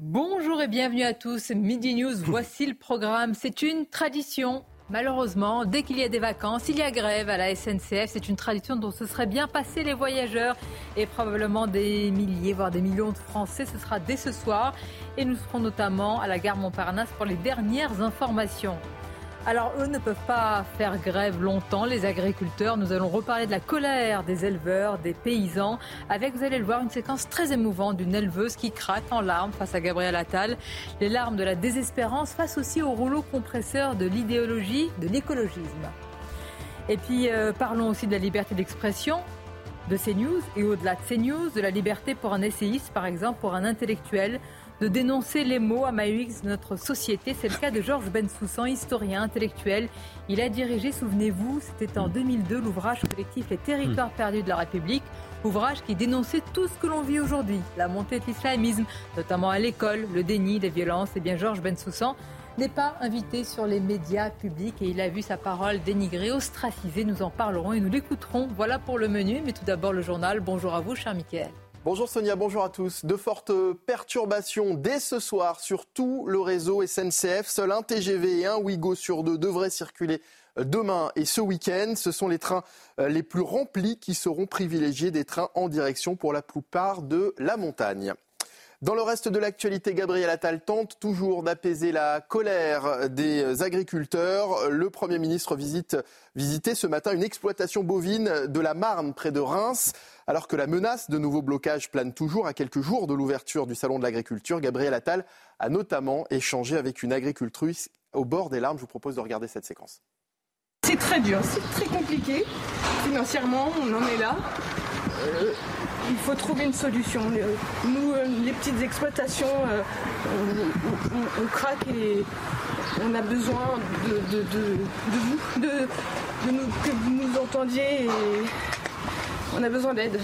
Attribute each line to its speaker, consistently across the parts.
Speaker 1: Bonjour et bienvenue à tous. Midi News, voici le programme. C'est une tradition. Malheureusement, dès qu'il y a des vacances, il y a grève à la SNCF. C'est une tradition dont se seraient bien passés les voyageurs et probablement des milliers, voire des millions de Français. Ce sera dès ce soir et nous serons notamment à la gare Montparnasse pour les dernières informations. Alors eux ne peuvent pas faire grève longtemps, les agriculteurs. Nous allons reparler de la colère des éleveurs, des paysans, avec, vous allez le voir, une séquence très émouvante d'une éleveuse qui craque en larmes face à Gabriel Attal. Les larmes de la désespérance face aussi au rouleau compresseur de l'idéologie, de l'écologisme. Et puis euh, parlons aussi de la liberté d'expression de CNews et au-delà de CNews, de la liberté pour un essayiste, par exemple, pour un intellectuel, de dénoncer les mots à Maïx de notre société. C'est le cas de Georges Bensoussan, historien intellectuel. Il a dirigé, souvenez-vous, c'était en 2002, l'ouvrage collectif Les territoires perdus de la République. Ouvrage qui dénonçait tout ce que l'on vit aujourd'hui, la montée de l'islamisme, notamment à l'école, le déni, les violences. Et eh bien Georges Bensoussan n'est pas invité sur les médias publics et il a vu sa parole dénigrée, ostracisée. Nous en parlerons et nous l'écouterons. Voilà pour le menu, mais tout d'abord le journal. Bonjour à vous, cher Mickaël.
Speaker 2: Bonjour Sonia, bonjour à tous. De fortes perturbations dès ce soir sur tout le réseau SNCF. Seul un TGV et un Ouigo sur deux devraient circuler demain et ce week-end. Ce sont les trains euh, les plus remplis qui seront privilégiés des trains en direction pour la plupart de la montagne. Dans le reste de l'actualité, Gabriel Attal tente toujours d'apaiser la colère des agriculteurs. Le Premier ministre visite, visitait ce matin une exploitation bovine de la Marne près de Reims. Alors que la menace de nouveaux blocages plane toujours à quelques jours de l'ouverture du Salon de l'agriculture, Gabriel Attal a notamment échangé avec une agricultrice au bord des larmes. Je vous propose de regarder cette séquence.
Speaker 3: C'est très dur, c'est très compliqué. Financièrement, on en est là. Euh, il faut trouver une solution. Nous, euh, les petites exploitations, euh, on, craque et on a besoin de, vous, de, nous, que vous nous entendiez et on a besoin d'aide.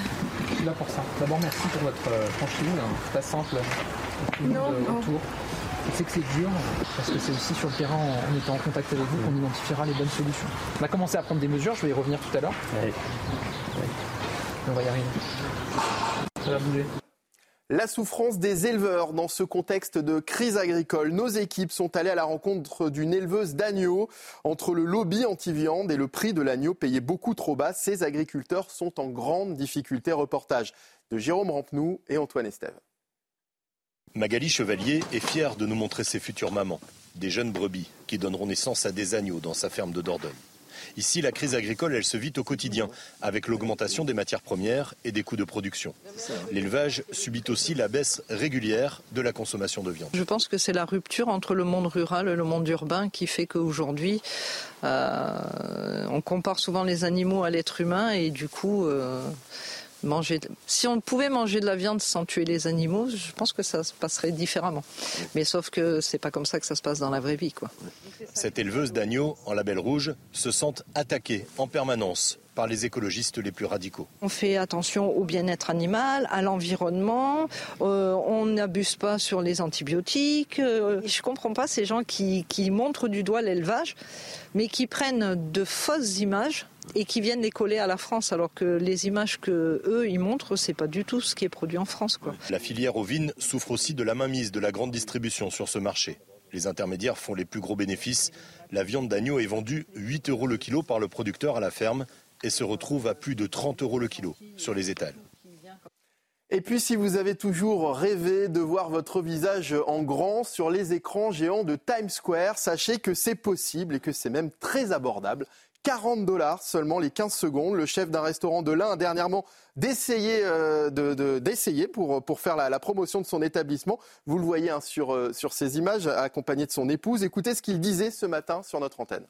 Speaker 4: Je suis là pour ça. D'abord, merci pour votre euh, franchise. C'est pas simple.
Speaker 3: Non, non.
Speaker 4: Je sais que c'est dur parce que c'est aussi sur le terrain, en étant en contact avec vous, qu'on identifiera les bonnes solutions. On a commencé à prendre des mesures, je vais y revenir tout à l'heure. On va y arriver.
Speaker 2: La souffrance des éleveurs dans ce contexte de crise agricole. Nos équipes sont allées à la rencontre d'une éleveuse d'agneaux. Entre le lobby anti-viande et le prix de l'agneau payé beaucoup trop bas, ces agriculteurs sont en grande difficulté. Reportage de Jérôme Rampenou et Antoine Estève.
Speaker 5: Magali Chevalier est fière de nous montrer ses futures mamans, des jeunes brebis qui donneront naissance à des agneaux dans sa ferme de Dordogne. Ici, la crise agricole, elle se vit au quotidien, avec l'augmentation des matières premières et des coûts de production. L'élevage subit aussi la baisse régulière de la consommation de viande.
Speaker 6: Je pense que c'est la rupture entre le monde rural et le monde urbain qui fait qu'aujourd'hui, euh, on compare souvent les animaux à l'être humain et du coup... Euh, manger. Si on pouvait manger de la viande sans tuer les animaux, je pense que ça se passerait différemment. Mais sauf que c'est pas comme ça que ça se passe dans la vraie vie, quoi.
Speaker 5: Cette éleveuse d'agneaux en label rouge se sent attaquée en permanence par les écologistes les plus radicaux.
Speaker 6: On fait attention au bien-être animal, à l'environnement, euh, on n'abuse pas sur les antibiotiques. Euh, je ne comprends pas ces gens qui, qui montrent du doigt l'élevage, mais qui prennent de fausses images et qui viennent les coller à la France, alors que les images que eux ils montrent, c'est pas du tout ce qui est produit en France. Quoi.
Speaker 5: La filière ovine souffre aussi de la mainmise de la grande distribution sur ce marché. Les intermédiaires font les plus gros bénéfices. La viande d'agneau est vendue 8 euros le kilo par le producteur à la ferme et se retrouve à plus de 30 euros le kilo sur les étals.
Speaker 2: Et puis si vous avez toujours rêvé de voir votre visage en grand sur les écrans géants de Times Square, sachez que c'est possible et que c'est même très abordable. 40 dollars seulement les 15 secondes. Le chef d'un restaurant de l'Ain a dernièrement d'essayer euh, d'essayer pour, pour faire la, promotion de son établissement. Vous le voyez hein, sur, euh, sur ces images, accompagné de son épouse. Écoutez ce qu'il disait ce matin sur notre antenne.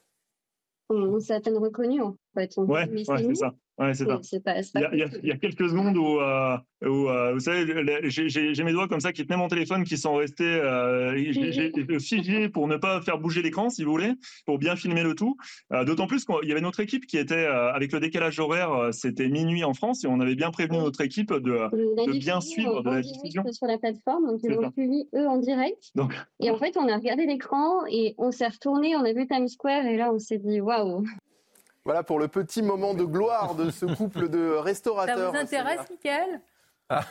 Speaker 7: On s'est à peine reconnu en fait. On
Speaker 8: ouais, ouais c'est ça. Ouais, c'est ça. Pas, pas il, y a, il, y a, quelques secondes où, euh, où euh, vous savez, j'ai mes doigts comme ça qui tenaient mon téléphone qui sont restés euh, figés pour ne pas faire bouger l'écran, si vous voulez, pour bien filmer le tout. Euh, D'autant plus qu'il y avait notre équipe qui était, avec le décalage horaire, c'était minuit en France et on avait bien prévenu notre équipe de, de bien suivre de la diffusion.
Speaker 7: sur la plateforme, donc ils ont suivi eux en direct. Donc, et en fait, on a regardé l'écran et on s'est retourné, on a vu Times Square et là, on s'est dit waouh.
Speaker 2: Voilà pour le petit moment de gloire de ce couple de restaurateurs.
Speaker 1: Ça vous intéresse, Mickaël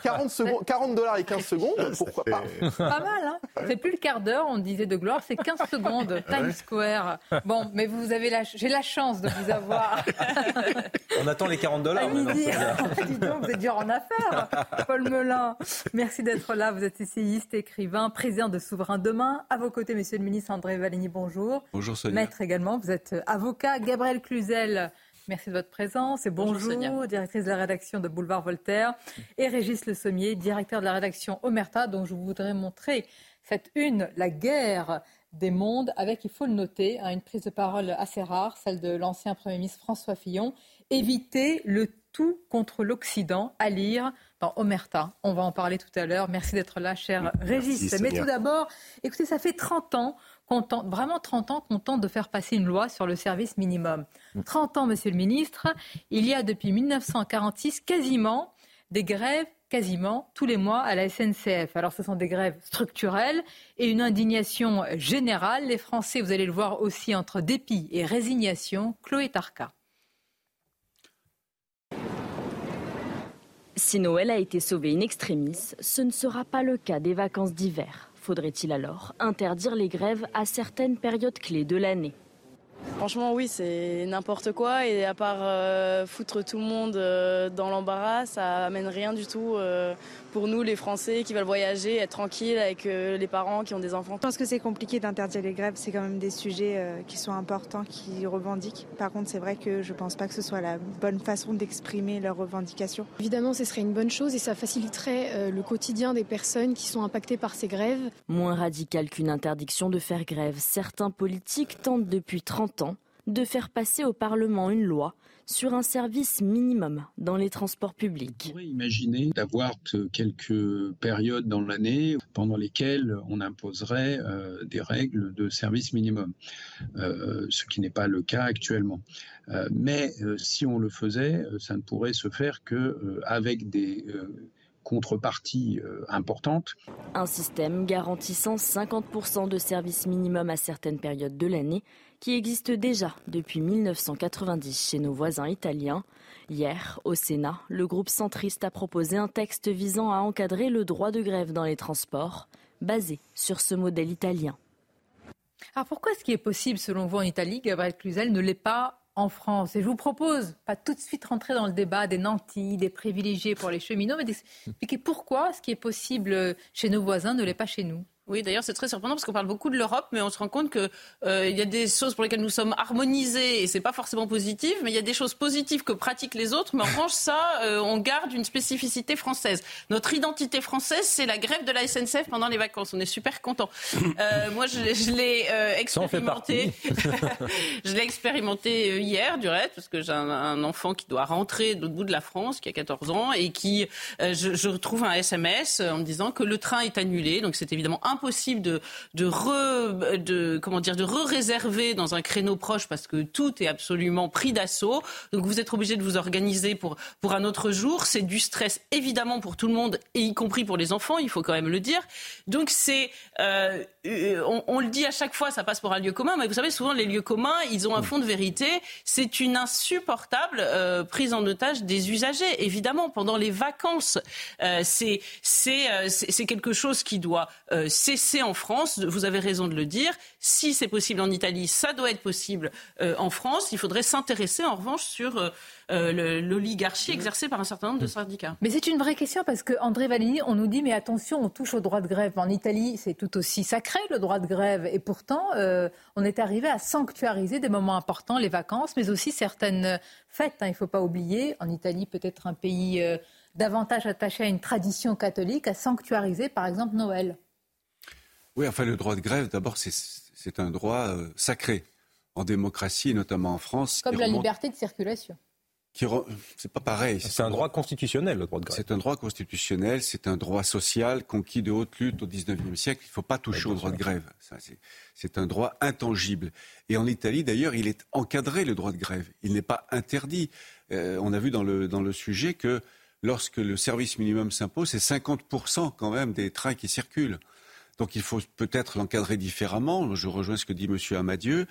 Speaker 2: 40, secondes, 40 dollars et 15 secondes, pourquoi pas?
Speaker 1: Pas mal, hein C'est plus le quart d'heure, on disait de gloire, c'est 15 secondes, Times Square. Bon, mais vous avez la, j'ai la chance de vous avoir.
Speaker 9: on attend les 40 dollars.
Speaker 1: Dis donc, vous êtes dur en affaires, Paul Melun. Merci d'être là. Vous êtes essayiste, écrivain, président de Souverain Demain. À vos côtés, monsieur le ministre André Valigny, bonjour.
Speaker 10: Bonjour Sonia.
Speaker 1: Maître également, vous êtes avocat. Gabriel Cluzel, Merci de votre présence et bonjour, directrice de la rédaction de Boulevard Voltaire, et Régis Le Sommier, directeur de la rédaction Omerta, dont je voudrais montrer cette une, la guerre des mondes, avec, il faut le noter, hein, une prise de parole assez rare, celle de l'ancien Premier ministre François Fillon, éviter le tout contre l'Occident, à lire dans Omerta. On va en parler tout à l'heure. Merci d'être là, cher Régis. Mais tout d'abord, écoutez, ça fait 30 ans vraiment 30 ans qu'on tente de faire passer une loi sur le service minimum. 30 ans, monsieur le ministre, il y a depuis 1946 quasiment des grèves quasiment tous les mois à la SNCF. Alors ce sont des grèves structurelles et une indignation générale. Les Français, vous allez le voir aussi, entre dépit et résignation. Chloé Tarka.
Speaker 11: Si Noël a été sauvé in extremis, ce ne sera pas le cas des vacances d'hiver. Faudrait-il alors interdire les grèves à certaines périodes clés de l'année?
Speaker 12: Franchement, oui, c'est n'importe quoi. Et à part euh, foutre tout le monde euh, dans l'embarras, ça amène rien du tout euh, pour nous, les Français qui veulent voyager, être tranquilles avec les parents qui ont des enfants.
Speaker 13: Je pense que c'est compliqué d'interdire les grèves. C'est quand même des sujets qui sont importants, qui revendiquent. Par contre, c'est vrai que je ne pense pas que ce soit la bonne façon d'exprimer leurs revendications.
Speaker 14: Évidemment, ce serait une bonne chose et ça faciliterait le quotidien des personnes qui sont impactées par ces grèves.
Speaker 11: Moins radical qu'une interdiction de faire grève, certains politiques tentent depuis 30 de faire passer au Parlement une loi sur un service minimum dans les transports publics.
Speaker 15: On pourrait imaginer d'avoir quelques périodes dans l'année pendant lesquelles on imposerait euh, des règles de service minimum, euh, ce qui n'est pas le cas actuellement. Euh, mais si on le faisait, ça ne pourrait se faire que avec des contreparties importantes.
Speaker 11: Un système garantissant 50% de service minimum à certaines périodes de l'année qui existe déjà depuis 1990 chez nos voisins italiens. Hier, au Sénat, le groupe centriste a proposé un texte visant à encadrer le droit de grève dans les transports, basé sur ce modèle italien.
Speaker 1: Alors pourquoi ce qui est possible selon vous en Italie, Gabriel Cluzel, ne l'est pas en France? Et je vous propose, pas tout de suite rentrer dans le débat des nantis, des privilégiés pour les cheminots, mais d'expliquer pourquoi ce qui est possible chez nos voisins ne l'est pas chez nous?
Speaker 16: Oui, d'ailleurs, c'est très surprenant parce qu'on parle beaucoup de l'Europe, mais on se rend compte qu'il euh, y a des choses pour lesquelles nous sommes harmonisés et c'est pas forcément positif, mais il y a des choses positives que pratiquent les autres. Mais en revanche, ça, euh, on garde une spécificité française. Notre identité française, c'est la grève de la SNCF pendant les vacances. On est super content. Euh, moi, je, je l'ai euh, expérimenté. je l'ai expérimenté euh, hier, du reste, parce que j'ai un, un, enfant qui doit rentrer de l'autre bout de la France, qui a 14 ans, et qui, je, je retrouve un SMS en me disant que le train est annulé. Donc, c'est évidemment impossible de, de, re, de, comment dire, de re-réserver dans un créneau proche parce que tout est absolument pris d'assaut. Donc vous êtes obligé de vous organiser pour, pour un autre jour. C'est du stress évidemment pour tout le monde et y compris pour les enfants, il faut quand même le dire. Donc c'est, euh, on, on, le dit à chaque fois, ça passe pour un lieu commun, mais vous savez souvent les lieux communs, ils ont un fond de vérité. C'est une insupportable euh, prise en otage des usagers, évidemment pendant les vacances. Euh, c'est c'est euh, c'est quelque chose qui doit euh, cesser en France. Vous avez raison de le dire. Si c'est possible en Italie, ça doit être possible euh, en France. Il faudrait s'intéresser en revanche sur euh, euh, l'oligarchie exercée par un certain nombre de syndicats.
Speaker 1: Mais c'est une vraie question parce que André on nous dit mais attention, on touche au droit de grève. En Italie, c'est tout aussi sacré le droit de grève et pourtant on est arrivé à sanctuariser des moments importants, les vacances, mais aussi certaines fêtes. Hein, il ne faut pas oublier, en Italie peut-être un pays davantage attaché à une tradition catholique, à sanctuariser par exemple Noël.
Speaker 10: Oui, enfin, le droit de grève, d'abord, c'est un droit euh, sacré en démocratie, notamment en France.
Speaker 1: Comme la liberté de circulation.
Speaker 10: C'est pas pareil.
Speaker 9: C'est un droit constitutionnel, le droit de grève.
Speaker 10: C'est un droit constitutionnel, c'est un droit social conquis de haute lutte au XIXe siècle. Il ne faut pas toucher au droit de grève. C'est un droit intangible. Et en Italie, d'ailleurs, il est encadré, le droit de grève. Il n'est pas interdit. Euh, on a vu dans le, dans le sujet que lorsque le service minimum s'impose, c'est 50% quand même des trains qui circulent. Donc il faut peut-être l'encadrer différemment. Je rejoins ce que dit M. Amadieu.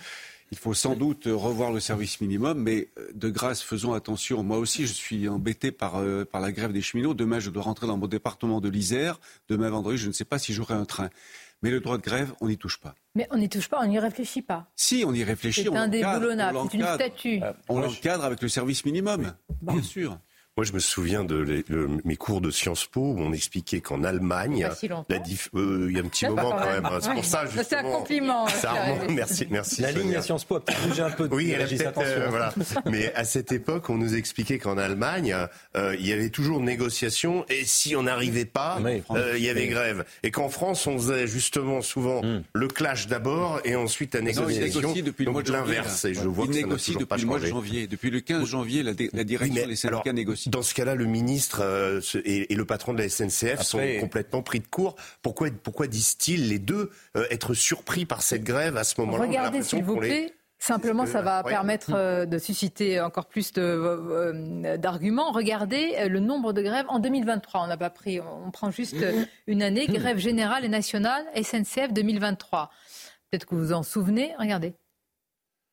Speaker 10: Il faut sans doute revoir le service minimum, mais euh, de grâce, faisons attention. Moi aussi, je suis embêté par, euh, par la grève des cheminots. Demain, je dois rentrer dans mon département de l'Isère. Demain, vendredi, je ne sais pas si j'aurai un train. Mais le droit de grève, on n'y touche pas.
Speaker 1: Mais on n'y touche pas, on n'y réfléchit pas.
Speaker 10: Si, on y réfléchit.
Speaker 1: C'est un déboulonnable, c'est une statue.
Speaker 10: On l'encadre avec le service minimum, bien sûr.
Speaker 5: Moi, je me souviens de, mes cours de Sciences Po où on expliquait qu'en Allemagne,
Speaker 1: si
Speaker 5: la euh, il y a un petit moment quand même. Hein. C'est pour ça
Speaker 1: justement. C'est un compliment.
Speaker 5: merci, merci.
Speaker 9: La ligne à Sciences Po a peut-être bougé un peu.
Speaker 5: Oui, elle a peut-être. Euh, voilà. Mais à cette époque, on nous expliquait qu'en Allemagne, euh, il y avait toujours négociation et si on n'arrivait pas, il y avait grève. Et qu'en France, on faisait justement souvent hmm. le clash d'abord et ensuite la négociation.
Speaker 10: Non, il depuis le mois de
Speaker 5: l'inverse. Et je vois que ça
Speaker 10: négocie depuis le mois de janvier. Depuis le 15 janvier, la, direction des syndicats négocie.
Speaker 5: Dans ce cas-là, le ministre euh, et, le patron de la SNCF sont complètement pris de court. Pourquoi, pourquoi disent-ils les deux euh, être surpris par cette grève à ce moment-là?
Speaker 1: Regardez, s'il vous plaît. Simplement, ça va permettre euh, de susciter encore plus d'arguments. Regardez le nombre de grèves en 2023. On n'a pas pris, on prend juste une année, grève générale et nationale, SNCF 2023. Peut-être que vous vous en souvenez. Regardez.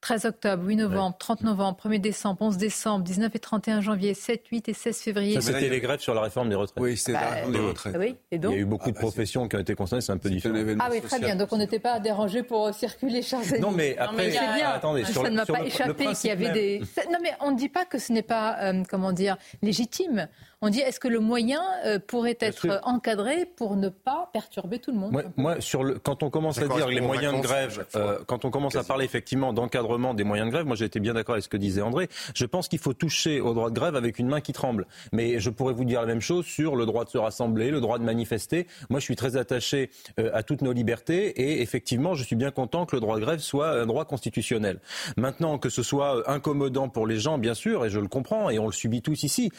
Speaker 1: 13 octobre, 8 novembre, 30 novembre, 1er décembre, 11 décembre, 19 et 31 janvier, 7, 8 et 16 février.
Speaker 9: Ça, c'était les grèves sur la réforme des retraites.
Speaker 10: Oui, c'était la réforme des retraites.
Speaker 1: Oui, et donc
Speaker 9: Il y a eu beaucoup de ah, bah, professions qui ont été concernées, c'est un peu différent.
Speaker 1: Ah oui, très bien. Donc on n'était pas dérangé pour circuler, chers amis.
Speaker 9: Non, mais après,
Speaker 1: c'est bien.
Speaker 9: attendez,
Speaker 1: ça ne m'a pas échappé qu'il y avait des. Non, mais on ne dit pas que ce n'est pas, euh, comment dire, légitime. On dit est-ce que le moyen euh, pourrait être encadré pour ne pas perturber tout le monde
Speaker 9: Moi, sur le, quand on commence à dire les moyens de grève, euh, quand on commence à parler effectivement d'encadrement des moyens de grève, moi j'ai été bien d'accord avec ce que disait André. Je pense qu'il faut toucher au droit de grève avec une main qui tremble. Mais je pourrais vous dire la même chose sur le droit de se rassembler, le droit de manifester. Moi, je suis très attaché euh, à toutes nos libertés et effectivement, je suis bien content que le droit de grève soit un droit constitutionnel. Maintenant, que ce soit incommodant pour les gens, bien sûr, et je le comprends et on le subit tous ici.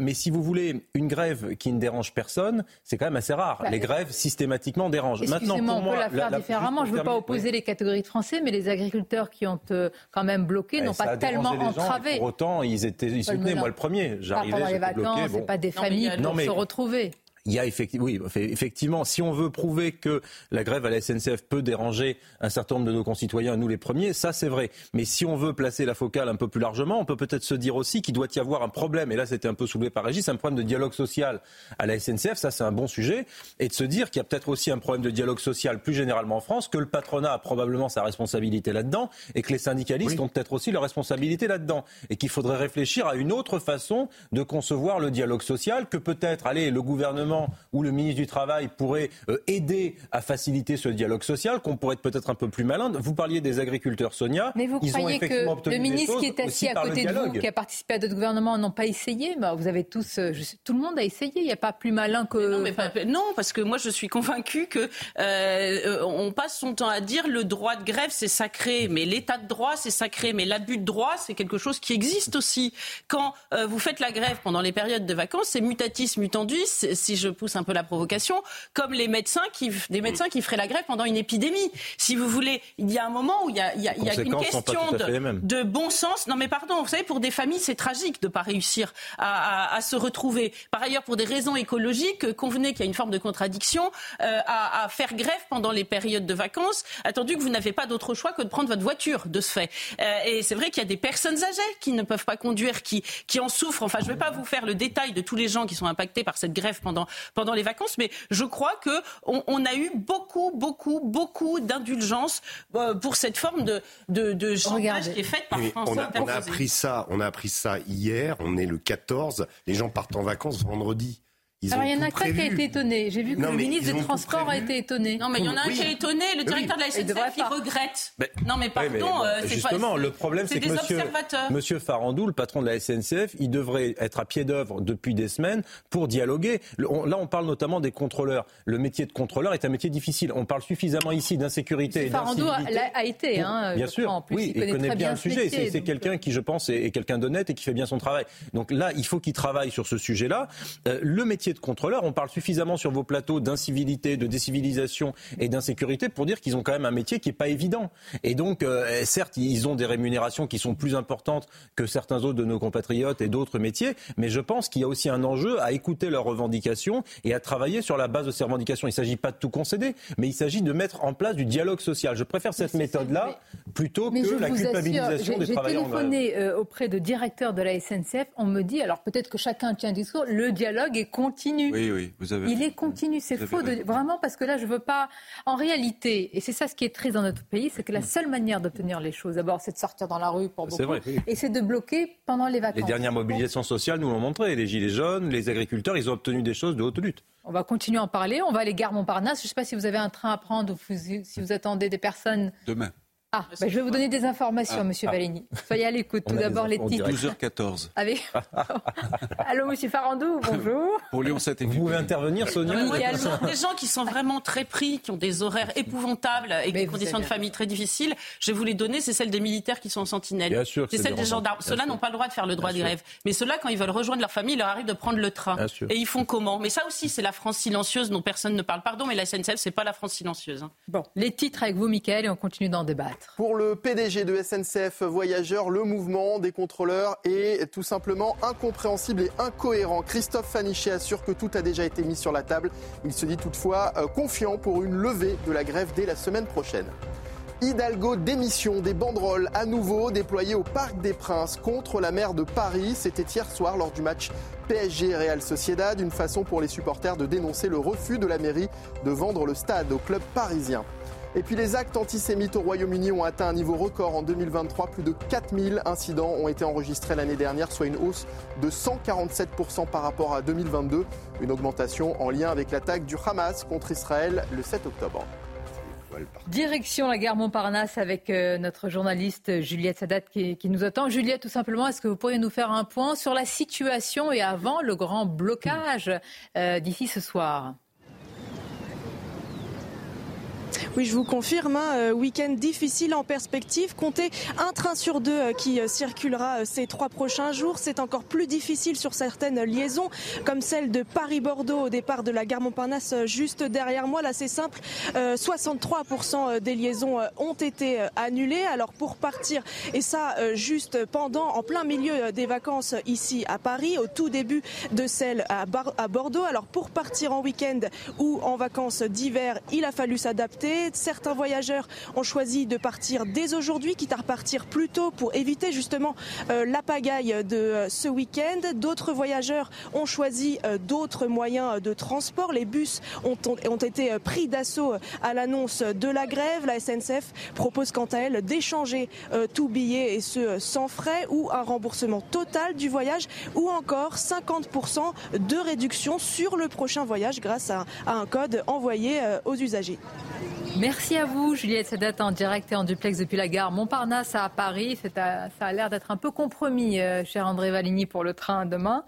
Speaker 9: mais si vous voulez une grève qui ne dérange personne, c'est quand même assez rare. Bah, les grèves systématiquement dérangent.
Speaker 1: Maintenant, pour on
Speaker 9: moi,
Speaker 1: peut la faire différemment. Je ne veux pas opposer les catégories de Français, mais les agriculteurs qui ont euh, quand même bloqué n'ont pas tellement entravé.
Speaker 9: pour autant, ils étaient, ils soutenaient. Moi, le premier,
Speaker 1: j'arrivais. Pendant les vacances, c'est pas des familles pour se retrouver.
Speaker 9: Il y a effectivement, oui, effectivement, si on veut prouver que la grève à la SNCF peut déranger un certain nombre de nos concitoyens, nous les premiers, ça c'est vrai. Mais si on veut placer la focale un peu plus largement, on peut peut-être se dire aussi qu'il doit y avoir un problème, et là c'était un peu soulevé par Régis, un problème de dialogue social à la SNCF, ça c'est un bon sujet, et de se dire qu'il y a peut-être aussi un problème de dialogue social plus généralement en France, que le patronat a probablement sa responsabilité là-dedans, et que les syndicalistes ont peut-être aussi leur responsabilité là-dedans, et qu'il faudrait réfléchir à une autre façon de concevoir le dialogue social, que peut-être, allez, le gouvernement où le ministre du Travail pourrait euh, aider à faciliter ce dialogue social, qu'on pourrait être peut-être un peu plus malin. Vous parliez des agriculteurs, Sonia.
Speaker 1: Mais vous croyez que le ministre qui est assis à côté de vous, qui a participé à d'autres gouvernements, n'ont pas essayé bah, Vous avez tous, euh, tout le monde a essayé. Il n'y a pas plus malin
Speaker 16: que. Non, parce que moi je suis convaincue que euh, on passe son temps à dire le droit de grève c'est sacré, mais l'état de droit c'est sacré, mais l'abus de droit c'est quelque chose qui existe aussi. Quand vous faites la grève pendant les périodes de vacances, c'est mutatis mutandis. Si je pousse un peu la provocation, comme les médecins qui, des médecins qui feraient la grève pendant une épidémie. Si vous voulez, il y a un moment où il y a, il y a, une question de, de, bon sens. Non mais pardon, vous savez, pour des familles, c'est tragique de ne pas réussir à, à, à, se retrouver. Par ailleurs, pour des raisons écologiques, convenez qu'il y a une forme de contradiction euh, à, à, faire grève pendant les périodes de vacances, attendu que vous n'avez pas d'autre choix que de prendre votre voiture de ce fait. Euh, et c'est vrai qu'il y a des personnes âgées qui ne peuvent pas conduire, qui, qui en souffrent. Enfin, je ne vais pas vous faire le détail de tous les gens qui sont impactés par cette grève pendant, pendant les vacances, mais je crois que on, a eu beaucoup, beaucoup, beaucoup d'indulgence euh, pour cette forme de, de, de chantage qui est faite par France
Speaker 5: on a, on a appris ça, on a appris ça hier. On est le 14. Les gens partent en vacances vendredi.
Speaker 1: Alors, il y en a qui a été étonné. J'ai vu que le ministre des Transports a été étonné.
Speaker 16: Non, mais il y en a un qui est étonné. Le directeur de la SNCF, il, regrette. non, mais pardon.
Speaker 9: Euh, justement, le problème, c'est que monsieur, monsieur Farandou, le patron de la SNCF, il devrait être à pied d'œuvre depuis des semaines pour dialoguer. là, on parle notamment des contrôleurs. Le métier de contrôleur est un métier difficile. On parle suffisamment ici d'insécurité et
Speaker 1: Farandou a, été, hein,
Speaker 9: bien sûr. En plus, oui, il, connaît, bien, le sujet. C'est quelqu'un qui, je pense, est, quelqu'un d'honnête et qui fait bien son travail. Donc là, il faut qu'il travaille sur ce sujet-là. Euh, le métier de contrôleurs. On parle suffisamment sur vos plateaux d'incivilité, de décivilisation et d'insécurité pour dire qu'ils ont quand même un métier qui n'est pas évident. Et donc, euh, certes, ils ont des rémunérations qui sont plus importantes que certains autres de nos compatriotes et d'autres métiers, mais je pense qu'il y a aussi un enjeu à écouter leurs revendications et à travailler sur la base de ces revendications. Il ne s'agit pas de tout concéder, mais il s'agit de mettre en place du dialogue social. Je préfère cette méthode-là plutôt que la culpabilisation des travailleurs.
Speaker 1: J'ai téléphoné euh, auprès de directeurs de la SNCF. On me dit, alors peut-être que chacun tient un discours, le dialogue est continu.
Speaker 10: Oui, oui, vous avez.
Speaker 1: Il est continu. C'est faux, de, vraiment, parce que là, je veux pas. En réalité, et c'est ça ce qui est triste dans notre pays, c'est que la seule manière d'obtenir les choses, d'abord, c'est de sortir dans la rue pour beaucoup, vrai, et c'est de bloquer pendant les vacances.
Speaker 9: Les dernières mobilisations sociales nous l'ont montré. Les gilets jaunes, les agriculteurs, ils ont obtenu des choses de haute lutte.
Speaker 1: On va continuer à en parler. On va aller gare Montparnasse. Je ne sais pas si vous avez un train à prendre ou si vous attendez des personnes.
Speaker 10: Demain.
Speaker 1: Ah, bah, je vais vous donner des informations, ah, Monsieur ah. Soyez à l'écoute. Tout d'abord, les titres.
Speaker 10: 12h14.
Speaker 1: Allez. Allô, Monsieur Farandou, bonjour.
Speaker 10: Pour Lyon 7
Speaker 9: Vous pouvez intervenir, Sonia
Speaker 16: Il y a des gens qui sont vraiment très pris, qui ont des horaires épouvantables et des conditions de famille très difficiles. Je vais vous les donner, c'est celles des militaires qui sont en sentinelle.
Speaker 9: Bien sûr.
Speaker 16: C'est celles des gendarmes. Ceux-là n'ont pas le droit de faire le droit de grève. Mais ceux-là, quand ils veulent rejoindre leur famille, il leur arrive de prendre le train. Et ils font comment? Mais ça aussi, c'est la France silencieuse dont personne ne parle. Pardon, mais la SNCF, c'est pas la France silencieuse. Hein.
Speaker 1: Bon, les titres avec vous, Mickaël, et on continue d'en débattre.
Speaker 2: Pour le PDG de SNCF Voyageurs, le mouvement des contrôleurs est tout simplement incompréhensible et incohérent. Christophe Fanichet assure que tout a déjà été mis sur la table. Il se dit toutefois euh, confiant pour une levée de la grève dès la semaine prochaine. Hidalgo démission des banderoles à nouveau déployées au Parc des Princes contre la maire de Paris. C'était hier soir lors du match PSG Real Sociedad, une façon pour les supporters de dénoncer le refus de la mairie de vendre le stade au club parisien. Et puis les actes antisémites au Royaume-Uni ont atteint un niveau record en 2023. Plus de 4000 incidents ont été enregistrés l'année dernière, soit une hausse de 147% par rapport à 2022. Une augmentation en lien avec l'attaque du Hamas contre Israël le 7 octobre.
Speaker 1: Direction la gare Montparnasse avec euh, notre journaliste Juliette Sadat qui, qui, nous attend. Juliette, tout simplement, est-ce que vous pourriez nous faire un point sur la situation et avant le grand blocage euh, d'ici ce soir?
Speaker 17: Oui, je vous confirme, hein, euh, week-end difficile en perspective. Comptez un train sur deux euh, qui euh, circulera ces trois prochains jours. C'est encore plus difficile sur certaines liaisons, comme celle de Paris-Bordeaux au départ de la gare Montparnasse juste derrière moi. Là, c'est simple, 63% des liaisons ont été annulées. Alors pour partir, et ça juste pendant, en plein milieu des vacances ici à Paris, au tout début de celle à, Bordeaux. Alors pour partir en week-end ou en vacances d'hiver, il a fallu s'adapter Certains voyageurs ont choisi de partir dès aujourd'hui, quitte à repartir plus tôt pour éviter justement euh, la pagaille de euh, ce week-end. D'autres voyageurs ont choisi euh, d'autres moyens de transport. Les bus ont, ont été pris d'assaut à l'annonce de la grève. La SNCF propose quant à elle d'échanger tout billet et ce sans frais ou un remboursement total du voyage ou encore 50% de réduction sur le prochain voyage grâce à, un code envoyé aux usagers.
Speaker 1: Merci à vous, Juliette Sadat, en direct et en duplex depuis la gare Montparnasse à Paris. ça a l'air d'être un peu compromis, euh, cher André Valigny, pour le train demain.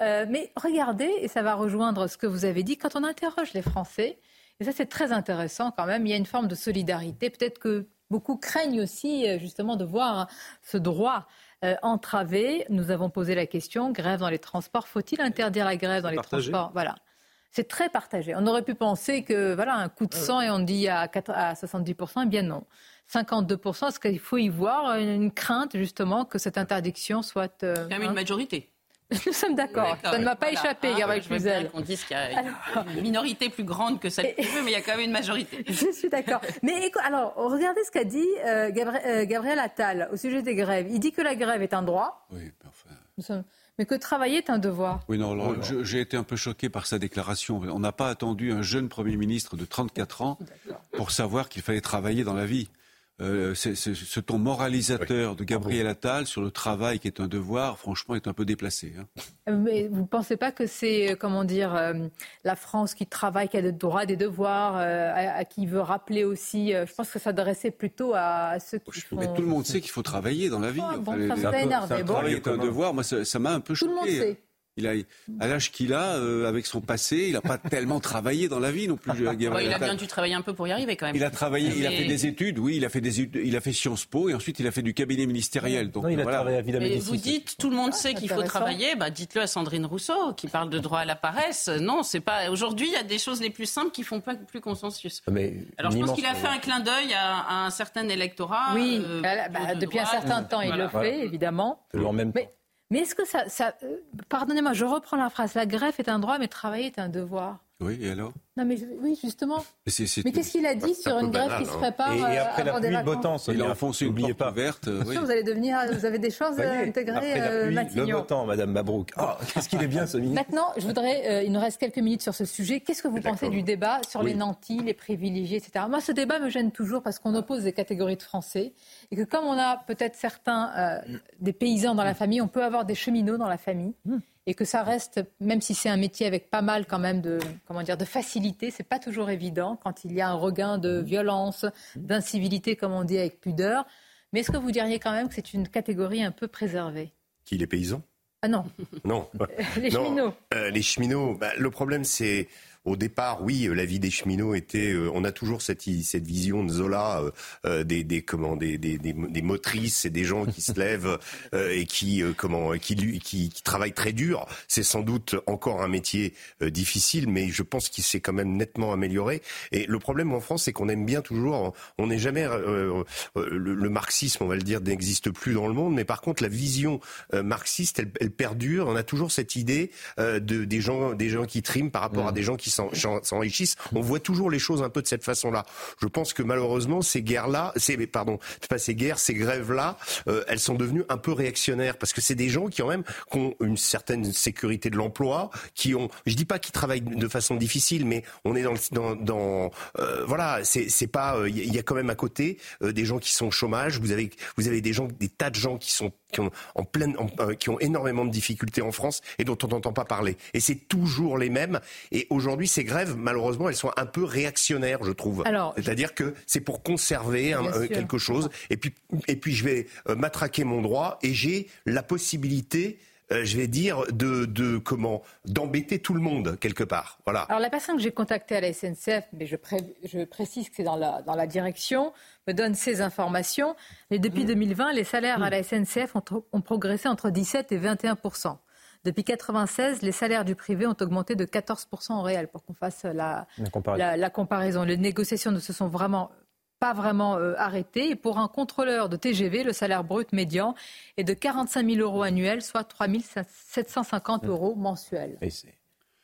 Speaker 1: Euh, mais regardez, et ça va rejoindre ce que vous avez dit, quand on interroge les Français, et ça c'est très intéressant quand même, il y a une forme de solidarité. Peut-être que beaucoup craignent aussi euh, justement de voir ce droit entravé. Nous avons posé la question, grève dans les transports, faut-il interdire la grève dans les transports? Voilà. C'est très partagé. On aurait pu penser que voilà un coup de sang et on dit à, 70%, eh bien non. 52%, est-ce qu'il faut y voir une crainte justement que cette interdiction soit...
Speaker 16: Euh, Il y a une hein majorité.
Speaker 1: Nous sommes d'accord. Ça ne m'a pas échappé, ah, Gabriel Cluzel.
Speaker 16: On dit qu'il y a une minorité plus grande que celle que mais il y a quand même une majorité.
Speaker 1: Je suis d'accord. Mais alors, regardez ce qu'a dit euh, euh, Gabriel, Attal au sujet des grèves. Il dit que la grève est un droit.
Speaker 10: Oui, enfin
Speaker 1: mais que travailler est un devoir.
Speaker 10: Oui, non, j'ai été un peu choqué par sa déclaration. On n'a pas attendu un jeune Premier ministre de 34 ans pour savoir qu'il fallait travailler dans la vie. Euh, ce ton moralisateur de Gabriel Attal sur le travail qui est un devoir, franchement, est un peu déplacé. Hein.
Speaker 1: Euh, mais vous ne pensez pas que c'est, euh, comment dire, la France qui travaille, qui a des droits, des devoirs, à, qui veut rappeler aussi Je pense que ça s'adressait plutôt à, ceux qui font...
Speaker 10: Mais tout le monde sait qu'il faut travailler dans la vie.
Speaker 1: Ah, bon, ça fait énervé.
Speaker 10: Bon. est un devoir. Moi, ça m'a un peu choqué.
Speaker 1: Tout le monde sait.
Speaker 10: Il a, à l'âge qu'il a, euh, avec son passé, il n'a pas tellement travaillé dans la vie non plus.
Speaker 16: il a bien dû travailler un peu pour y arriver quand même.
Speaker 10: Il a travaillé, il a fait des études, oui, il a fait des il a fait Sciences Po et ensuite il a fait du cabinet ministériel. Donc
Speaker 9: il a travaillé à Villa
Speaker 16: Mais vous dites, tout le monde sait qu'il faut travailler, bah dites-le à Sandrine Rousseau qui parle de droit à la paresse. Non, c'est pas. Aujourd'hui, il y a des choses les plus simples qui font pas plus consensus. Mais Alors je pense qu'il a fait un clin d'œil à, un certain électorat.
Speaker 1: Oui, euh, bah, depuis un certain temps, il le fait évidemment.
Speaker 9: En même temps.
Speaker 1: Mais est-ce que ça, euh, pardonnez-moi, je reprends la phrase. La greffe est un droit, mais travailler est un devoir.
Speaker 10: Oui, et alors?
Speaker 1: Non, mais oui, justement. Mais, qu'est-ce qu'il a dit sur une grève qui se hein. prépare
Speaker 9: Et, et après la pluie, beau temps,
Speaker 10: il a enfoncé une pas verte.
Speaker 1: Euh, oui. Vous allez devenir, vous avez des choses à intégrer. Après la
Speaker 9: euh, pluie, le beau temps, Madame Mabrouk. Oh, qu'est-ce qu'il est bien ce ministre.
Speaker 1: Maintenant, je voudrais, euh, il nous reste quelques minutes sur ce sujet. Qu'est-ce que vous pensez du débat sur les nantis, les privilégiés, etc. Moi, ce débat me gêne toujours parce qu'on oppose des catégories de Français et que comme on a peut-être certains des paysans dans la famille, on peut avoir des cheminots dans la famille. Hmm et que ça reste, même si c'est un métier avec pas mal quand même de, comment dire, de facilité, c'est pas toujours évident quand il y a un regain de violence, d'incivilité, comme on dit avec pudeur. Mais est-ce que vous diriez quand même que c'est une catégorie un peu préservée?
Speaker 18: Qui les paysans?
Speaker 1: Ah non.
Speaker 18: Non.
Speaker 1: les cheminots.
Speaker 18: Euh, les cheminots. Bah, le problème, c'est au départ, oui, euh, la vie des cheminots était. Euh, on a toujours cette, cette vision de Zola euh, des, des, comment, des, des, des, motrices et des gens qui se lèvent et qui, comment, qui, qui, qui, travaillent très dur. C'est sans doute encore un métier difficile, mais je pense qu'il s'est quand même nettement amélioré. Et le problème en France, c'est qu'on aime bien toujours. On n'est jamais. Le, le, marxisme, on va le dire, n'existe plus dans le monde, mais par contre, la vision marxiste, elle, elle, perdure. On a toujours cette idée de, des, gens, des gens qui triment par rapport à mmh. des gens qui s'enrichissent. On voit toujours les choses un peu de cette façon-là. Je pense que malheureusement, ces guerres-là, ces, pardon, pas ces guerres, ces grèves-là, euh, elles sont devenues un peu réactionnaires parce que c'est des gens qui ont même ont une certaine sécurité de l'emploi, qui ont, je dis pas qu'ils travaillent de façon difficile, mais on est dans, dans, euh, voilà, c'est pas, il euh, y a quand même à côté des gens qui sont au chômage. Vous avez, vous avez des gens, des tas de gens qui sont qui ont, en pleine, qui ont énormément de difficultés en France et dont on n'entend pas parler. Et c'est toujours les mêmes. Et aujourd'hui ces grèves, malheureusement, elles sont un peu réactionnaires, je trouve. C'est-à-dire que c'est pour conserver euh, quelque chose. Et puis, et puis, je vais euh, m'attraquer mon droit et j'ai la possibilité euh, je vais dire, de, comment d'embêter tout le monde quelque part. Voilà.
Speaker 1: Alors la personne que j'ai contactée à la SNCF, mais je, je précise que c'est dans la, dans la direction, me donne ces informations. Et depuis 2020, mmh. les salaires à la SNCF ont, ont progressé entre 17 et 21 depuis 1996, les salaires du privé ont augmenté de 14% en réel, pour qu'on fasse la, comparaison. Les négociations ne se sont vraiment pas vraiment euh, arrêtées. Et pour un contrôleur de TGV, le salaire brut médian est de 45 000 euros annuels, soit 3 750 mmh. euros mensuels.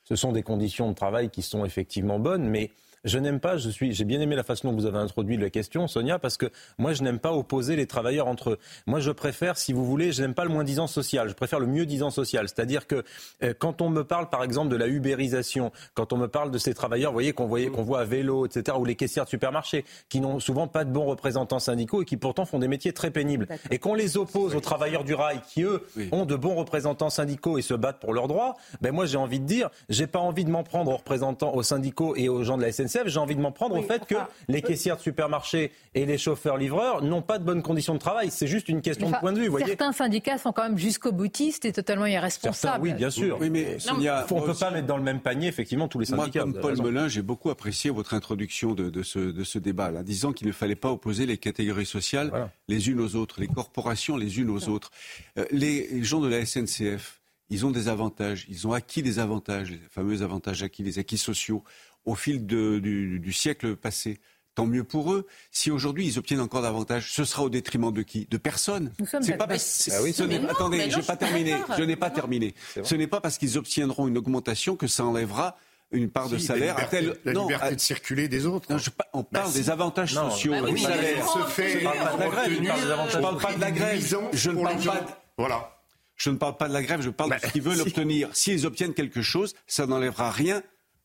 Speaker 9: ce sont des conditions de travail qui sont effectivement bonnes, mais je n'aime pas, je suis, j'ai bien aimé la façon dont vous avez introduit la question, Sonia, parce que moi, je n'aime pas opposer les travailleurs entre eux. Moi, je préfère, si vous voulez, je n'aime pas le moins disant social, je préfère le mieux disant social. C'est-à-dire que euh, quand on me parle, par exemple, de la ubérisation, quand on me parle de ces travailleurs, vous voyez, qu'on voyait, qu'on voit à vélo, etc., ou les caissières de supermarché, qui n'ont souvent pas de bons représentants syndicaux et qui pourtant font des métiers très pénibles. Et qu'on les oppose aux travailleurs du rail, qui eux ont de bons représentants syndicaux et se battent pour leurs droits, ben moi, j'ai envie de dire, j'ai pas envie de m'en prendre aux représentants, aux syndicaux et aux gens de la SNCF j'ai envie de m'en prendre au fait que les euh, caissières de supermarché et les chauffeurs-livreurs n'ont pas de bonnes conditions de travail. C'est juste une question de point de vue. Voyez.
Speaker 1: Certains syndicats sont quand même jusqu'au boutiste et totalement irresponsables.
Speaker 9: oui, bien sûr. Oui, mais on ne peut pas mettre dans le même panier, effectivement, tous les syndicats.
Speaker 10: Moi, comme Paul Melun, j'ai beaucoup apprécié votre introduction de, ce, de ce débat, là, disant qu'il ne fallait pas opposer les catégories sociales les unes aux autres, les corporations les unes aux autres. Euh, les gens de la SNCF, ils ont des avantages, ils ont acquis des avantages, les fameux avantages acquis, les acquis sociaux au fil du, siècle passé. Tant mieux pour eux. Si aujourd'hui ils obtiennent encore davantage, ce sera au détriment de qui? De personne.
Speaker 1: C'est pas
Speaker 10: parce... ah oui, attendez, je n'ai pas terminé. Je n'ai pas terminé. Ce n'est pas parce qu'ils obtiendront une augmentation que ça enlèvera une part de salaire.
Speaker 18: La liberté, la liberté de circuler des autres.
Speaker 10: on parle des avantages sociaux.
Speaker 18: oui, salaire. Se fait
Speaker 10: je parle pas de la grève. Je parle pas de la grève. Je ne parle pas.
Speaker 18: Voilà.
Speaker 10: Je ne parle pas de la grève. Je parle de ce qu'ils veulent obtenir. S'ils obtiennent quelque chose, ça n'enlèvera rien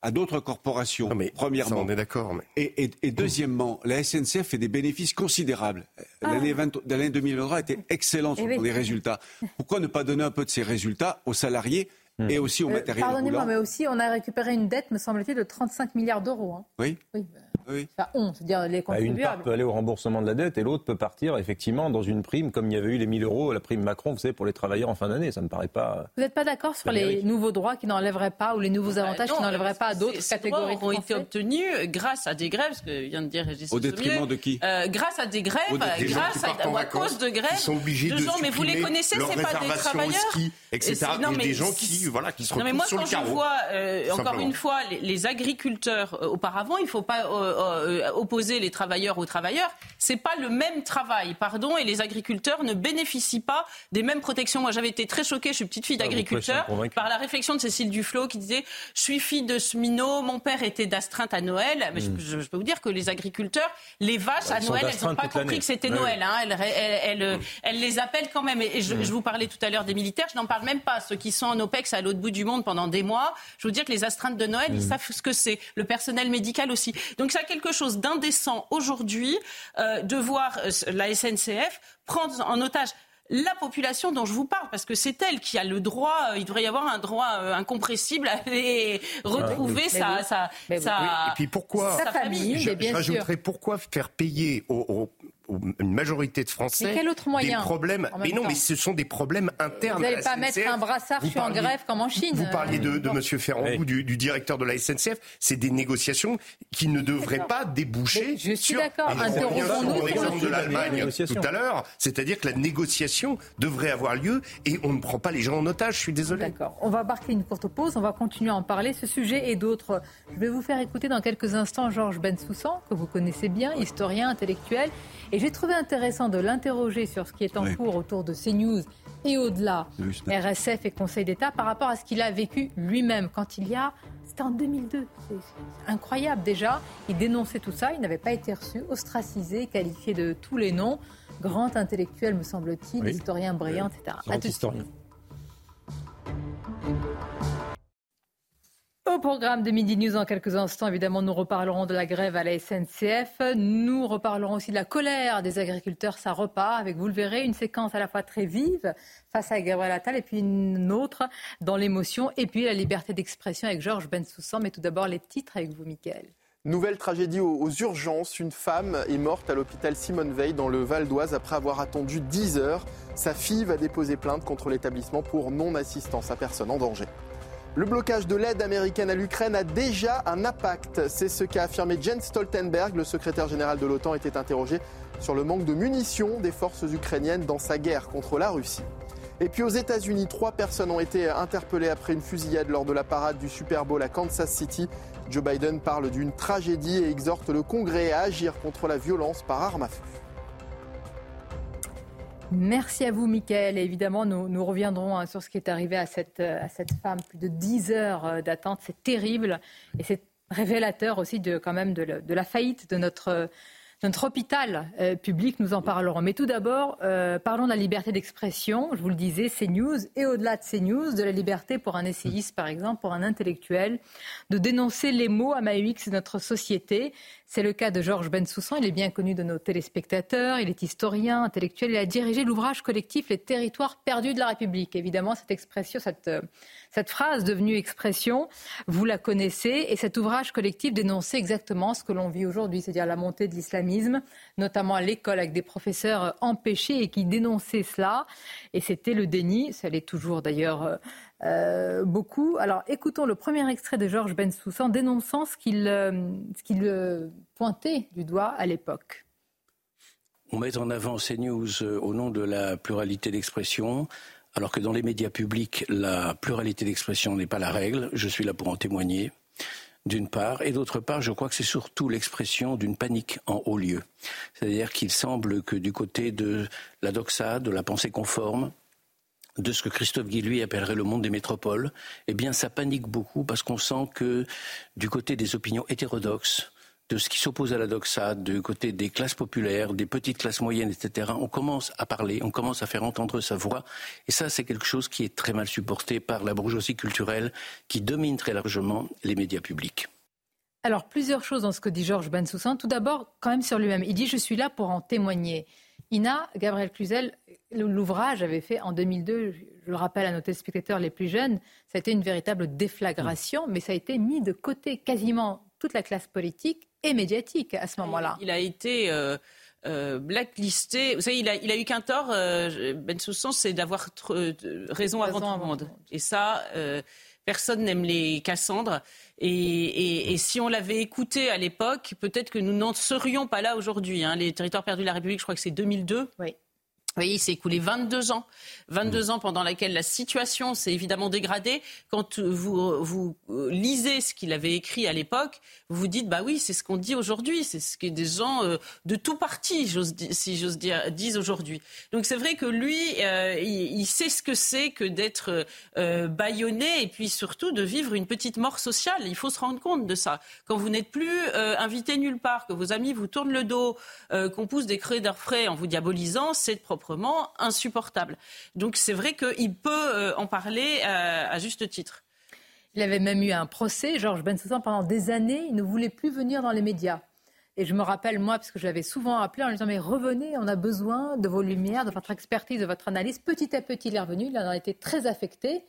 Speaker 10: à d'autres corporations, mais premièrement.
Speaker 18: on est d'accord.
Speaker 10: Et, deuxièmement, la SNCF fait des bénéfices considérables. Ah. L'année 2023 a été excellente sur les résultats. Pourquoi ne pas donner un peu de ces résultats aux salariés hmm. et aussi au euh, matériel
Speaker 1: Pardonnez-moi, mais aussi on a récupéré une dette, me semble-t-il, de 35 milliards d'euros. Hein.
Speaker 10: Oui. oui.
Speaker 1: Oui. les
Speaker 9: bah, Une part peut aller au remboursement de la dette et l'autre peut partir effectivement dans une prime, comme il y avait eu les 1000 euros, la prime Macron, vous savez, pour les travailleurs en fin d'année. Ça ne me paraît pas.
Speaker 1: Vous n'êtes pas d'accord sur les nouveaux droits qui n'enlèveraient pas ou les nouveaux bah, avantages qui n'enlèveraient pas à d'autres catégories
Speaker 16: droits ont été obtenus grâce à des grèves, ce que vient de dire Régis
Speaker 10: Au détriment de qui
Speaker 16: euh, Grâce à des grèves, grâce à, cause de grèves. Ils
Speaker 18: sont obligés de, gens, mais vous les connaissez, c'est pas des travailleurs. etc. Non, mais des gens qui, voilà, qui se retrouvent sur le carreau.
Speaker 16: Non, mais moi, quand je vois, encore une fois, les agriculteurs, euh, auparavant, il ne faut pas opposer les travailleurs aux travailleurs. C'est pas le même travail, pardon, et les agriculteurs ne bénéficient pas des mêmes protections. Moi, j'avais été très choquée, je suis petite fille ah, d'agriculteur, par la réflexion de Cécile Duflot qui disait Je suis fille de Smino, mon père était d'astreinte à Noël. Mais je, peux vous dire que les agriculteurs, les vaches à Noël, elles n'ont pas compris que c'était Noël. Hein. Elles, elles, les appellent quand même. Et je, vous parlais tout à l'heure des militaires, je n'en parle même pas. Ceux qui sont en OPEX à l'autre bout du monde pendant des mois, je veux dire que les astreintes de Noël, ils savent ce que c'est. Le personnel médical aussi. Donc ça quelque chose d'indécent aujourd'hui euh, de voir euh, la SNCF prendre en otage la population dont je vous parle, parce que c'est elle qui a le droit, euh, il devrait y avoir un droit euh, incompressible à aller retrouver sa, sa,
Speaker 18: Et puis pourquoi,
Speaker 16: sa famille,
Speaker 18: J'ajouterais pourquoi faire payer aux, une majorité de Français
Speaker 1: quel autre moyen
Speaker 18: des problèmes. Mais non, mais ce sont des problèmes internes.
Speaker 1: Vous n'allez pas mettre un brassard, je suis en grève comme en Chine.
Speaker 18: Vous parliez de, de M. Ferrand, du, du, directeur de la SNCF. C'est des négociations qui ne devraient pas déboucher.
Speaker 1: je suis d'accord.
Speaker 18: Interrompons-nous l'exemple de l'Allemagne tout à l'heure. C'est-à-dire que la négociation devrait avoir lieu et on ne prend pas les gens en otage. Je suis désolé.
Speaker 1: D'accord. On va marquer une courte pause. On va continuer à en parler. Ce sujet et d'autres. Je vais vous faire écouter dans quelques instants Georges Bensoussan, que vous connaissez bien, historien, intellectuel. Et j'ai trouvé intéressant de l'interroger sur ce qui est en cours autour de CNews et au-delà, RSF et Conseil d'État, par rapport à ce qu'il a vécu lui-même quand il y a. C'était en 2002. C'est incroyable déjà. Il dénonçait tout ça. Il n'avait pas été reçu, ostracisé, qualifié de tous les noms. Grand intellectuel, me semble-t-il, historien brillant, etc.
Speaker 9: Grand historien.
Speaker 1: Au programme de Midi News, en quelques instants, évidemment, nous reparlerons de la grève à la SNCF. Nous reparlerons aussi de la colère des agriculteurs. Ça repart avec, vous le verrez, une séquence à la fois très vive face à Gabriel Attal et puis une autre dans l'émotion. Et puis la liberté d'expression avec Georges Bensoussan. Mais tout d'abord, les titres avec vous, Mickaël.
Speaker 2: Nouvelle tragédie aux urgences. Une femme est morte à l'hôpital Simone Veil dans le Val d'Oise après avoir attendu 10 heures. Sa fille va déposer plainte contre l'établissement pour non-assistance à personne en danger. Le blocage de l'aide américaine à l'Ukraine a déjà un impact. C'est ce qu'a affirmé Jens Stoltenberg. Le secrétaire général de l'OTAN était interrogé sur le manque de munitions des forces ukrainiennes dans sa guerre contre la Russie. Et puis aux États-Unis, trois personnes ont été interpellées après une fusillade lors de la parade du Super Bowl à Kansas City. Joe Biden parle d'une tragédie et exhorte le Congrès à agir contre la violence par arme à feu.
Speaker 1: Merci à vous, Michael. Et évidemment, nous, reviendrons hein, sur ce qui est arrivé à cette, à cette femme. Plus de 10 heures euh, d'attente, c'est terrible. Et c'est révélateur aussi de, quand même de, la faillite de notre notre hôpital euh, public, nous en parlerons. Mais tout d'abord, euh, parlons de la liberté d'expression. Je vous le disais, c'est news et au-delà de ces news, de la liberté pour un essayiste, par exemple, pour un intellectuel, de dénoncer les mots à Maïx de notre société. C'est le cas de Georges Bensoussan. Il est bien connu de nos téléspectateurs. Il est historien, intellectuel. Il a dirigé l'ouvrage collectif Les territoires perdus de la République. Évidemment, cette expression, cette cette phrase devenue expression, vous la connaissez, et cet ouvrage collectif dénonçait exactement ce que l'on vit aujourd'hui, c'est-à-dire la montée de l'islamisme, notamment à l'école avec des professeurs empêchés et qui dénonçaient cela. Et c'était le déni, ça l'est toujours d'ailleurs. Euh, euh, beaucoup. Alors écoutons le premier extrait de Georges Bensoussan dénonçant ce qu'il euh, pointait du doigt à l'époque.
Speaker 19: On met en avant ces news au nom de la pluralité d'expression, alors que dans les médias publics, la pluralité d'expression n'est pas la règle. Je suis là pour en témoigner, d'une part. Et d'autre part, je crois que c'est surtout l'expression d'une panique en haut lieu. C'est-à-dire qu'il semble que du côté de la doxa, de la pensée conforme, de ce que Christophe Guy appellerait le monde des métropoles, eh bien ça panique beaucoup parce qu'on sent que du côté des opinions hétérodoxes, de ce qui s'oppose à la doxa, du côté des classes populaires, des petites classes moyennes, etc., on commence à parler, on commence à faire entendre sa voix. Et ça, c'est quelque chose qui est très mal supporté par la bourgeoisie culturelle qui domine très largement les médias publics.
Speaker 1: Alors, plusieurs choses dans ce que dit Georges Bensoussan. Tout d'abord, quand même sur lui-même. Il dit Je suis là pour en témoigner. Ina, Gabriel Cluzel, l'ouvrage avait fait en 2002, je le rappelle à nos téléspectateurs les plus jeunes, ça a été une véritable déflagration, mais ça a été mis de côté quasiment toute la classe politique et médiatique à ce moment-là.
Speaker 16: Il a été euh, euh, blacklisté. Vous savez, il a, il a eu qu'un tort, euh, Ben Soussan, c'est d'avoir raison, avant tout le monde. Et ça, personne n'aime les Cassandres. Et, si on l'avait écouté à l'époque, peut-être que nous n'en serions pas là aujourd'hui. Hein. Les territoires perdus de la République, je crois que c'est 2002.
Speaker 1: Oui.
Speaker 16: Voyez, il s'est écoulé 22 ans. 22 ans pendant lesquels la situation s'est évidemment dégradée. Quand vous, vous lisez ce qu'il avait écrit à l'époque, vous vous dites, bah oui, c'est ce qu'on dit aujourd'hui. C'est ce que des gens euh, de tout parti, si j'ose dire, disent aujourd'hui. Donc c'est vrai que lui, euh, il, sait ce que c'est que d'être euh, bâillonné et puis surtout de vivre une petite mort sociale. Il faut se rendre compte de ça. Quand vous n'êtes plus invité nulle part, que vos amis vous tournent le dos, qu'on pousse des cris frais en vous diabolisant, c'est propre insupportable. Donc c'est vrai qu'il peut euh, en parler euh, à, juste titre.
Speaker 1: Il avait même eu un procès, Georges Bensoussan, pendant des années, il ne voulait plus venir dans les médias. Et je me rappelle, moi, parce que je l'avais souvent appelé en lui disant Mais revenez, on a besoin de vos lumières, de votre expertise, de votre analyse. Petit à petit, il est revenu, il en a été très affecté.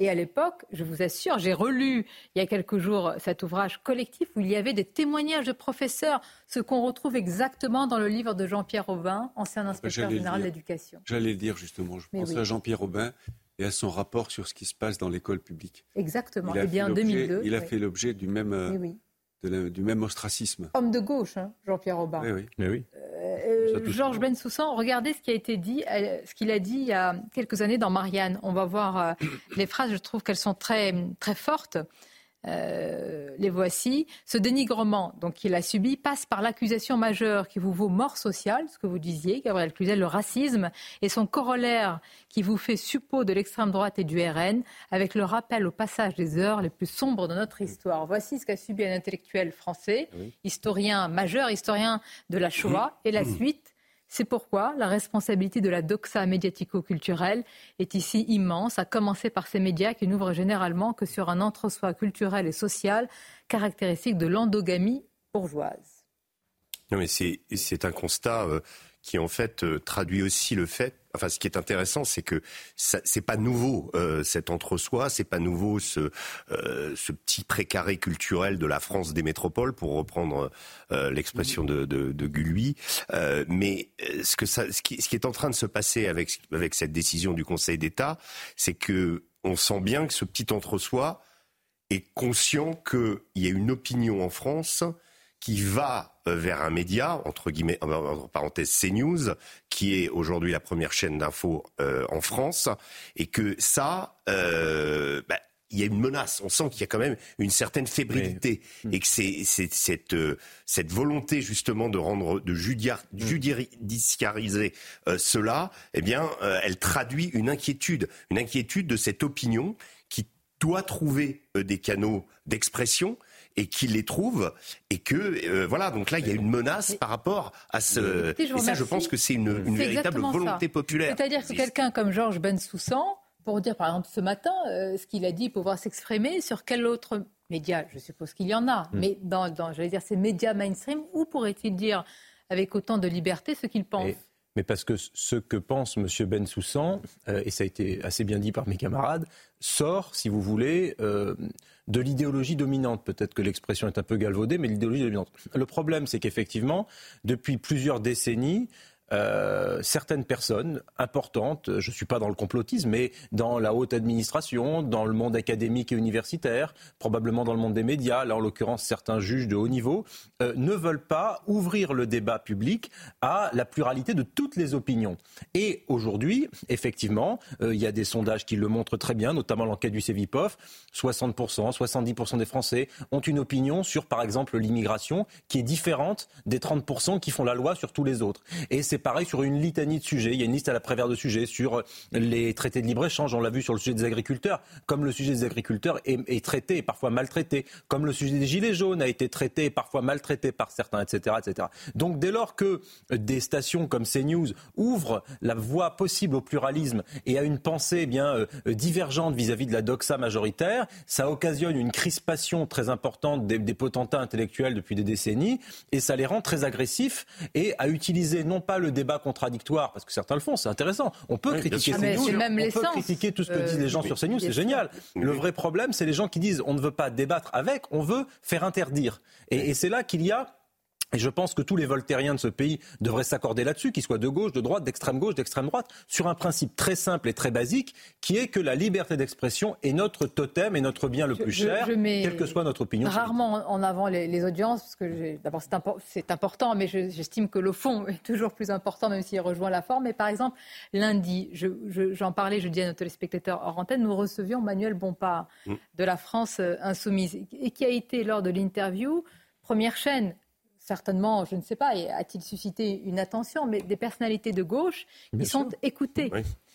Speaker 1: Et à l'époque, je vous assure, j'ai relu il y a quelques jours cet ouvrage collectif où il y avait des témoignages de professeurs, ce qu'on retrouve exactement dans le livre de Jean-Pierre Aubin, ancien inspecteur général de l'éducation.
Speaker 10: J'allais le dire justement, je pense à Jean-Pierre Aubin et à son rapport sur ce qui se passe dans l'école publique.
Speaker 1: Exactement, et eh bien en 2002.
Speaker 10: Il a fait l'objet du même... Du même ostracisme.
Speaker 1: Homme de gauche, hein, Jean-Pierre Aubin.
Speaker 10: Oui, oui. Mais oui.
Speaker 1: Euh, Georges Bensoussan, regardez ce qui a été dit, euh, ce qu'il a dit il y a quelques années dans Marianne. On va voir euh, les phrases, je trouve qu'elles sont très, très fortes. Euh, les voici. Ce dénigrement donc qu'il a subi passe par l'accusation majeure qui vous vaut mort sociale, ce que vous disiez, Gabriel Cluzel, le racisme, et son corollaire qui vous fait suppôt de l'extrême droite et du RN, avec le rappel au passage des heures les plus sombres de notre histoire. Voici ce qu'a subi un intellectuel français, historien majeur, historien de la Shoah, et la suite c'est pourquoi la responsabilité de la doxa médiatico-culturelle est ici immense, à commencer par ces médias qui n'ouvrent généralement que sur un entre-soi culturel et social caractéristique de l'endogamie bourgeoise.
Speaker 18: Non, mais c'est un constat euh, qui en fait euh, traduit aussi le fait. Enfin, ce qui est intéressant, c'est que c'est pas nouveau euh, cet entre-soi, c'est pas nouveau ce, euh, ce petit précaré culturel de la France des métropoles, pour reprendre euh, l'expression de, de, de Gulli. Euh, mais ce que ça, ce qui, ce qui, est en train de se passer avec avec cette décision du Conseil d'État, c'est que on sent bien que ce petit entre-soi est conscient qu'il y a une opinion en France qui va euh, vers un média, entre guillemets, entre parenthèses CNews, qui est aujourd'hui la première chaîne d'info euh, en France, et que ça, euh, bah, il y a une menace. On sent qu'il y a quand même une certaine fébrilité et que c'est cette, cette volonté justement de rendre de judiciariser cela, eh bien, elle traduit une inquiétude, une inquiétude de cette opinion qui doit trouver des canaux d'expression et qu'il les trouve et que euh, voilà donc là il y a une menace par rapport à ce et ça je pense que c'est une, véritable volonté populaire.
Speaker 1: C'est-à-dire que quelqu'un comme Georges Bensoussan pour dire par exemple ce matin euh, ce qu'il a dit pouvoir s'exprimer sur quel autre média je suppose qu'il y en a hmm. mais dans, dans j'allais dire ces médias mainstream où pourrait-il dire avec autant de liberté ce qu'il pense?
Speaker 9: Mais parce que ce que pense M. Bensoussan, euh, et ça a été assez bien dit par mes camarades, sort, si vous voulez, euh, de l'idéologie dominante. Peut-être que l'expression est un peu galvaudée, mais l'idéologie dominante. Le problème, c'est qu'effectivement, depuis plusieurs décennies, euh, certaines personnes importantes, je ne suis pas dans le complotisme, mais dans la haute administration, dans le monde académique et universitaire, probablement dans le monde des médias, là en l'occurrence certains juges de haut niveau, euh, ne veulent pas ouvrir le débat public à la pluralité de toutes les opinions. Et aujourd'hui, effectivement, euh, il y a des sondages qui le montrent très bien, notamment l'enquête du CEVIPOF, 60%, 70% des Français ont une opinion sur, par exemple, l'immigration qui est différente des 30% qui font la loi sur tous les autres. Et c'est pareil sur une litanie de sujets. Il y a une liste à la prévère de sujets sur les traités de libre-échange. On l'a vu sur le sujet des agriculteurs. Comme le sujet des agriculteurs est, traité et parfois maltraité. Comme le sujet des gilets jaunes a été traité et parfois maltraité par certains, etc., etc. Donc dès lors que des stations comme CNews ouvrent la voie possible au pluralisme et à une pensée eh bien euh, divergente vis-à-vis de la doxa majoritaire, ça occasionne une crispation très importante des, des potentats intellectuels depuis des décennies et ça les rend très agressifs et à utiliser non pas le débat contradictoire, parce que certains le font, c'est intéressant. On peut critiquer CNews, on peut critiquer tout ce que disent les gens sur CNews, c'est génial. Le vrai problème, c'est les gens qui disent on ne veut pas débattre avec, on veut faire interdire. Et, et c'est là qu'il y a Et je pense que tous les voltairiens de ce pays devraient s'accorder là-dessus, qu'ils soient de gauche, de droite, d'extrême gauche, d'extrême droite, sur un principe très simple et très basique, qui est que la liberté d'expression est notre totem et notre bien le plus cher, quelle que soit notre opinion.
Speaker 1: Rarement en avant les, audiences, parce que d'abord c'est important, mais j'estime que le fond est toujours plus important, même s'il rejoint la forme. Mais par exemple, lundi, j'en parlais, je dis à nos téléspectateurs hors antenne, nous recevions Manuel Bompard mm. de la France euh, Insoumise, et qui a été lors de l'interview première chaîne certainement, je ne sais pas, a-t-il suscité une attention, mais des personnalités de gauche qui sont écoutées.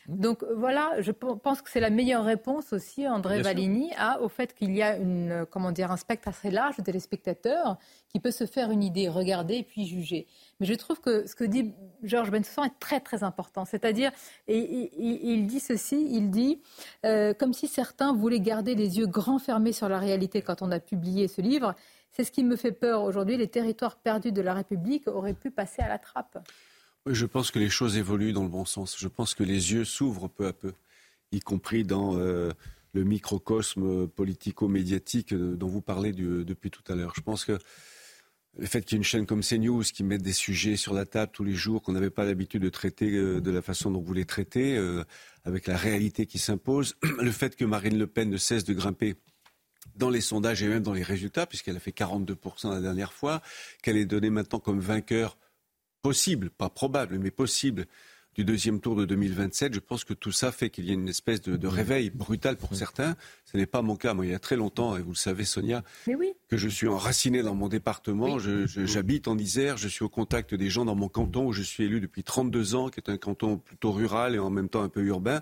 Speaker 1: Donc voilà, je pense que c'est la meilleure réponse aussi, André Valigny, à, au fait qu'il y a une, comment dire, un spectre assez large de téléspectateurs qui peut se faire une idée, regarder et puis juger. Mais je trouve que ce que dit Georges Bensoussan est très très important. C'est-à-dire, et, il dit ceci, il dit, euh, comme si certains voulaient garder les yeux grands fermés sur la réalité quand on a publié ce livre, c'est ce qui me fait peur aujourd'hui. Les territoires perdus de la République auraient pu passer à la trappe.
Speaker 10: Je pense que les choses évoluent dans le bon sens. Je pense que les yeux s'ouvrent peu à peu, y compris dans euh, le microcosme politico-médiatique dont vous parlez depuis tout à l'heure. Je pense que le fait qu'il y ait une chaîne comme CNews qui mette des sujets sur la table tous les jours qu'on n'avait pas l'habitude de traiter euh, de la façon dont vous les traitez, euh, avec la réalité qui s'impose, le fait que Marine Le Pen ne cesse de grimper dans les sondages et même dans les résultats, puisqu'elle a fait 42% la dernière fois, qu'elle est donnée maintenant comme vainqueur possible, pas probable, mais possible du deuxième tour de 2027. Je pense que tout ça fait qu'il y a une espèce de, réveil brutal pour certains. Ce n'est pas mon cas. Moi, il y a très longtemps, et vous le savez, Sonia, que je suis enraciné dans mon département. J'habite en Isère. Je suis au contact des gens dans mon canton où je suis élu depuis 32 ans, qui est un canton plutôt rural et en même temps un peu urbain.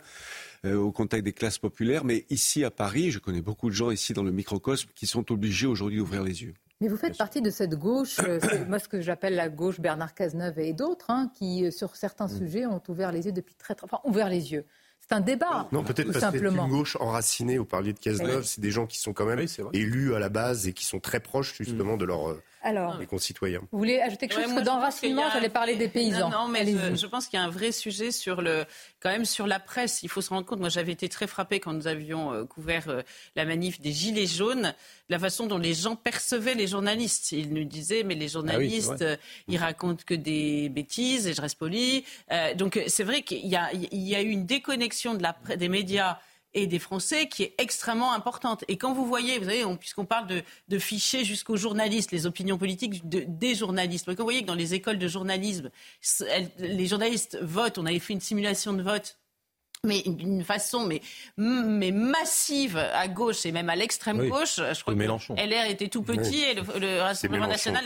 Speaker 10: Euh, au contact des classes populaires. Mais ici à Paris, je connais beaucoup de gens ici dans le microcosme qui sont obligés aujourd'hui d'ouvrir les yeux.
Speaker 1: Mais vous faites partie de cette gauche, euh, moi ce que j'appelle la gauche Bernard Cazeneuve et d'autres, hein, qui euh, sur certains mm. sujets ont ouvert les yeux depuis très très... Enfin, ouvert les yeux. C'est un débat.
Speaker 18: Non, peut-être parce que c'est une gauche enracinée. Vous parliez de Cazeneuve, c'est des gens qui sont quand même élus à la base et qui sont très proches justement mm. de leur alors, les concitoyens.
Speaker 1: Vous voulez ajouter quelque chose d'enracinement J'allais parler des paysans.
Speaker 16: Non, mais je, pense qu'il y a un vrai sujet sur le, quand même sur la presse. Il faut se rendre compte. Moi, j'avais été très frappée quand nous avions euh, couvert euh, la manif des Gilets jaunes, la façon dont les gens percevaient les journalistes. Ils nous disaient, mais les ah journalistes, euh, ils racontent que des bêtises, et je reste poli. donc, c'est vrai qu'il y, y a, eu une déconnexion de la, des médias et des Français qui est extrêmement importante. Et quand vous voyez, vous savez, puisqu'on parle de, de fichiers jusqu'aux journalistes, les opinions politiques des journalistes, quand vous voyez que dans les écoles de journalisme, les journalistes votent, on avait fait une simulation de vote mais d'une façon mais, mais massive à gauche et même à l'extrême gauche. Je crois que LR était tout petit et le, Rassemblement national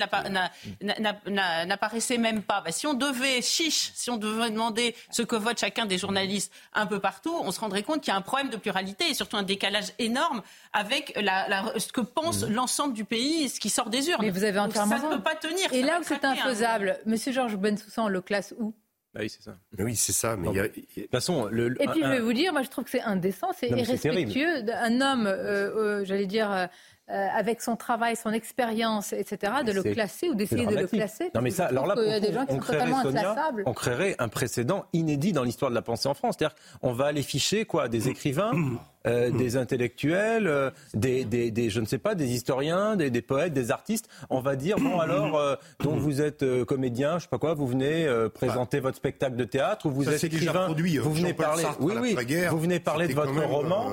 Speaker 16: n'apparaissait même pas. Bah, si on devait, chiche, si on devait demander ce que vote chacun des journalistes un peu partout, on se rendrait compte qu'il y a un problème de pluralité et surtout un décalage énorme avec la, ce que pense mmh. l'ensemble du pays, ce qui sort des urnes.
Speaker 1: Mais vous avez entièrement
Speaker 16: Ça ne peut pas tenir.
Speaker 1: Et là où c'est infaisable, Monsieur Georges Bensoussan le classe où?
Speaker 9: Ah oui, c'est ça.
Speaker 18: Oui, c'est ça. Mais De
Speaker 9: toute façon, le,
Speaker 1: Et puis, je vais vous dire, moi, je trouve que c'est indécent, c'est irrespectueux. Un homme, euh, euh, j'allais dire, euh, avec son travail, son expérience, etc., de le classer ou d'essayer de le classer.
Speaker 9: Non, mais ça, alors là, il y a des gens qui sont totalement inclassables. On créerait un précédent inédit dans l'histoire de la pensée en France. C'est-à-dire, on va aller ficher quoi, des écrivains euh, des intellectuels, euh, des, des, des, je ne sais pas, des historiens, des, des poètes, des artistes. On va dire bon alors, euh, donc vous êtes comédien, je sais pas quoi, vous venez présenter votre spectacle de théâtre ou vous êtes écrivain,
Speaker 18: produit,
Speaker 9: vous venez parler, oui oui, vous venez parler de votre roman,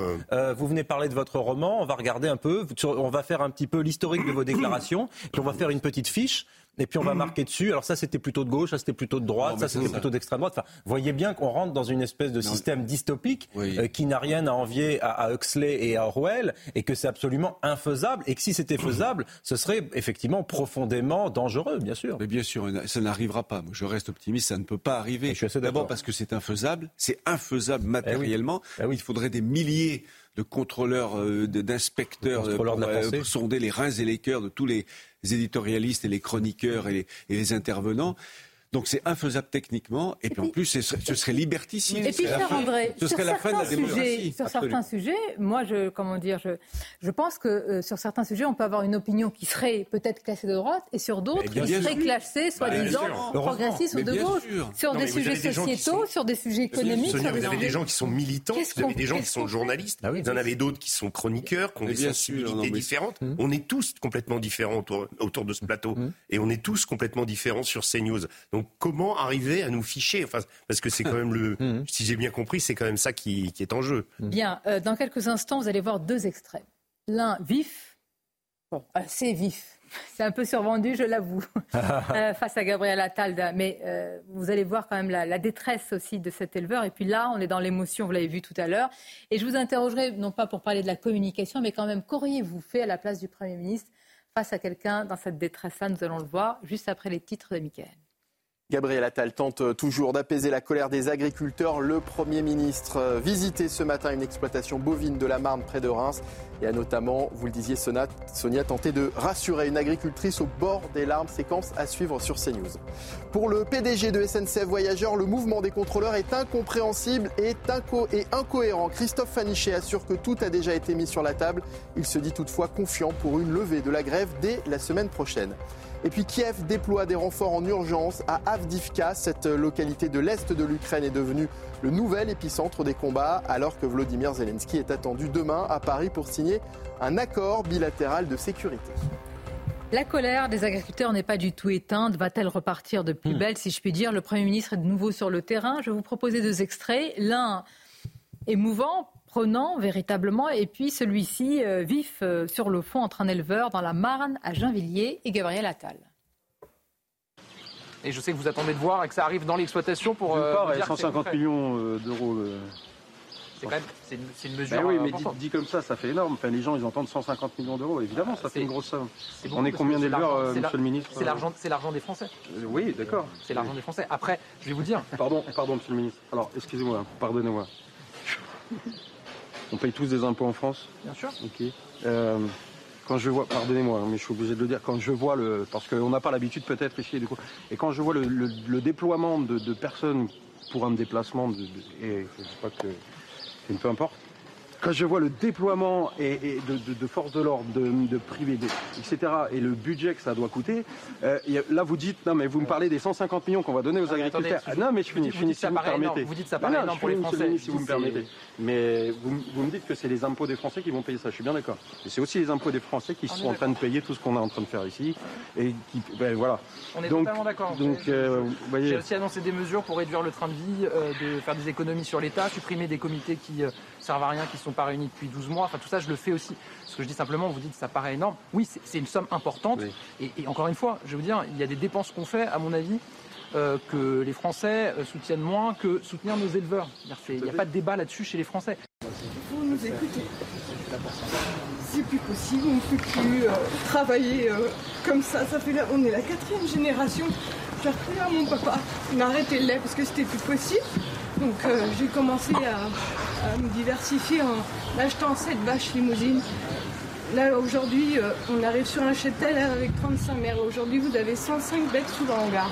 Speaker 9: vous venez parler de votre roman. On va regarder un peu, on va faire un petit peu l'historique de vos déclarations, puis on va faire une petite fiche et puis on va marquer dessus. Alors ça, c'était plutôt de gauche, ça c'était plutôt de droite, ça c'était plutôt d'extrême droite. Enfin, voyez bien qu'on rentre dans une espèce de système dystopique euh, qui n'a rien à envier à, Huxley et à Orwell, et que c'est absolument infaisable, et que si c'était faisable, ce serait effectivement profondément dangereux, bien sûr.
Speaker 10: Mais bien sûr, ça n'arrivera pas. je reste optimiste, ça ne peut pas arriver. D'abord parce que c'est infaisable, c'est infaisable matériellement. Eh oui. Il faudrait des milliers de contrôleurs, euh, d'inspecteurs euh, pour, sonder les reins et les cœurs de tous les éditorialistes et les chroniqueurs et les, intervenants. Donc c'est infaisable techniquement, et, puis, en plus ce serait, liberticide.
Speaker 1: Et puis cher André,
Speaker 10: ce serait la fin de la démocratie.
Speaker 1: sur certains sujets, moi je comment dire, je, je pense que euh, sur certains sujets on peut avoir une opinion qui serait peut-être classée de droite, et sur d'autres qui serait classée soi-disant progressiste ou de gauche. Sur des sujets sociétaux, sur des sujets économiques.
Speaker 18: vous avez des gens qui sont militants, vous avez des gens qui sont journalistes, ah vous en avez d'autres qui sont chroniqueurs, qui ont des sensibilités différentes. Hum. On est tous complètement différents autour, de ce plateau, hum. et on est tous complètement différents sur CNews. Donc comment arriver à nous ficher? Enfin, Parce que c'est quand même le, mmh. si j'ai bien compris, c'est quand même ça qui, est en jeu.
Speaker 1: Mmh. Bien, euh, dans quelques instants, vous allez voir deux extraits. L'un vif, bon, assez vif. C'est un peu survendu, je l'avoue, euh, face à Gabriel Attal. Mais euh, vous allez voir quand même la, la, détresse aussi de cet éleveur. Et puis là, on est dans l'émotion, vous l'avez vu tout à l'heure. Et je vous interrogerai, non pas pour parler de la communication, mais quand même, qu'auriez-vous fait à la place du Premier ministre face à quelqu'un dans cette détresse-là? Nous allons le voir juste après les titres de Michael.
Speaker 2: Gabriel Attal tente toujours d'apaiser la colère des agriculteurs. Le Premier ministre visitait ce matin une exploitation bovine de la Marne près de Reims et a notamment, vous le disiez Sonia, tenté de rassurer une agricultrice au bord des larmes. Séquence à suivre sur CNews. Pour le PDG de SNCF Voyageurs, le mouvement des contrôleurs est incompréhensible et, et incohérent. Christophe Fanichet assure que tout a déjà été mis sur la table. Il se dit toutefois confiant pour une levée de la grève dès la semaine prochaine. Et puis Kiev déploie des renforts en urgence à Avdivka. Cette localité de l'Est de l'Ukraine est devenue le nouvel épicentre des combats alors que Vladimir Zelensky est attendu demain à Paris pour signer un accord bilatéral de sécurité.
Speaker 1: La colère des agriculteurs n'est pas du tout éteinte. Va-t-elle repartir de plus hmm. belle, si je puis dire? Le Premier ministre est de nouveau sur le terrain. Je vais vous proposer deux extraits. L'un émouvant prenant véritablement, et puis celui-ci euh, vif euh, sur le fond entre un éleveur dans la Marne à Genvilliers et Gabriel Attal.
Speaker 4: Et je sais que vous attendez de voir et que ça arrive dans l'exploitation pour.
Speaker 20: Euh, part, 150 millions euh, d'euros.
Speaker 4: C'est quand même c'est une, mesure. Ben
Speaker 20: oui, mais dit, comme ça, ça fait énorme. Enfin, les gens, ils entendent 150 millions d'euros. Évidemment, ça fait une grosse somme. On est combien d'éleveurs, Monsieur le ministre
Speaker 4: C'est l'argent, c'est l'argent des Français.
Speaker 20: oui, d'accord.
Speaker 4: C'est l'argent des Français. Après, je vais vous dire.
Speaker 20: Pardon, pardon, Monsieur le ministre. Alors, excusez-moi, pardonnez-moi. On paye tous des impôts en France
Speaker 4: Bien sûr.
Speaker 20: Ok. Euh, quand je vois, pardonnez-moi, hein, mais je suis obligé de le dire, quand je vois le, parce qu'on n'a pas l'habitude peut-être ici, du coup, et quand je vois le, déploiement de, personnes pour un déplacement, et je sais pas que, peu importe, quand je vois le déploiement et, de, forces de l'ordre, de, de privés, etc., et le budget que ça doit coûter, euh, là vous dites, non mais vous me parlez des 150 millions qu'on va donner aux agriculteurs. non mais je finis, je finis si vous me permettez.
Speaker 4: Vous dites ça paraît énorme pour les Français.
Speaker 20: Si vous me permettez. Mais vous, me dites que c'est les impôts des Français qui vont payer ça, je suis bien d'accord. Et c'est aussi les impôts des Français qui sont en train de payer tout ce qu'on est en train de faire ici. Et qui, ben, voilà.
Speaker 4: On est totalement d'accord.
Speaker 20: Donc, euh,
Speaker 4: J'ai aussi annoncé des mesures pour réduire le train de vie, euh, de faire des économies sur l'État, supprimer des comités qui servent à rien, qui ne sont pas réunis depuis 12 mois. Enfin, tout ça, je le fais aussi. Ce que je dis simplement, vous dites que ça paraît énorme. Oui, c'est une somme importante. Et, encore une fois, je vais vous dire, il y a des dépenses qu'on fait, à mon avis, euh, que les Français euh, soutiennent moins que soutenir nos éleveurs. Il n'y a pas de débat là-dessus chez les Français.
Speaker 3: Vous nous écoutez. C'est plus possible, on ne peut plus euh, travailler comme ça. ça fait On est la quatrième génération. J'ai repris à mon papa. On a arrêté le lait parce que c'était plus possible. Donc euh, j'ai commencé à, me diversifier en achetant cette vaches limousines. Là aujourd'hui, euh, on arrive sur un cheptel avec 35 mères. Aujourd'hui, vous avez 105 bêtes sous le hangar.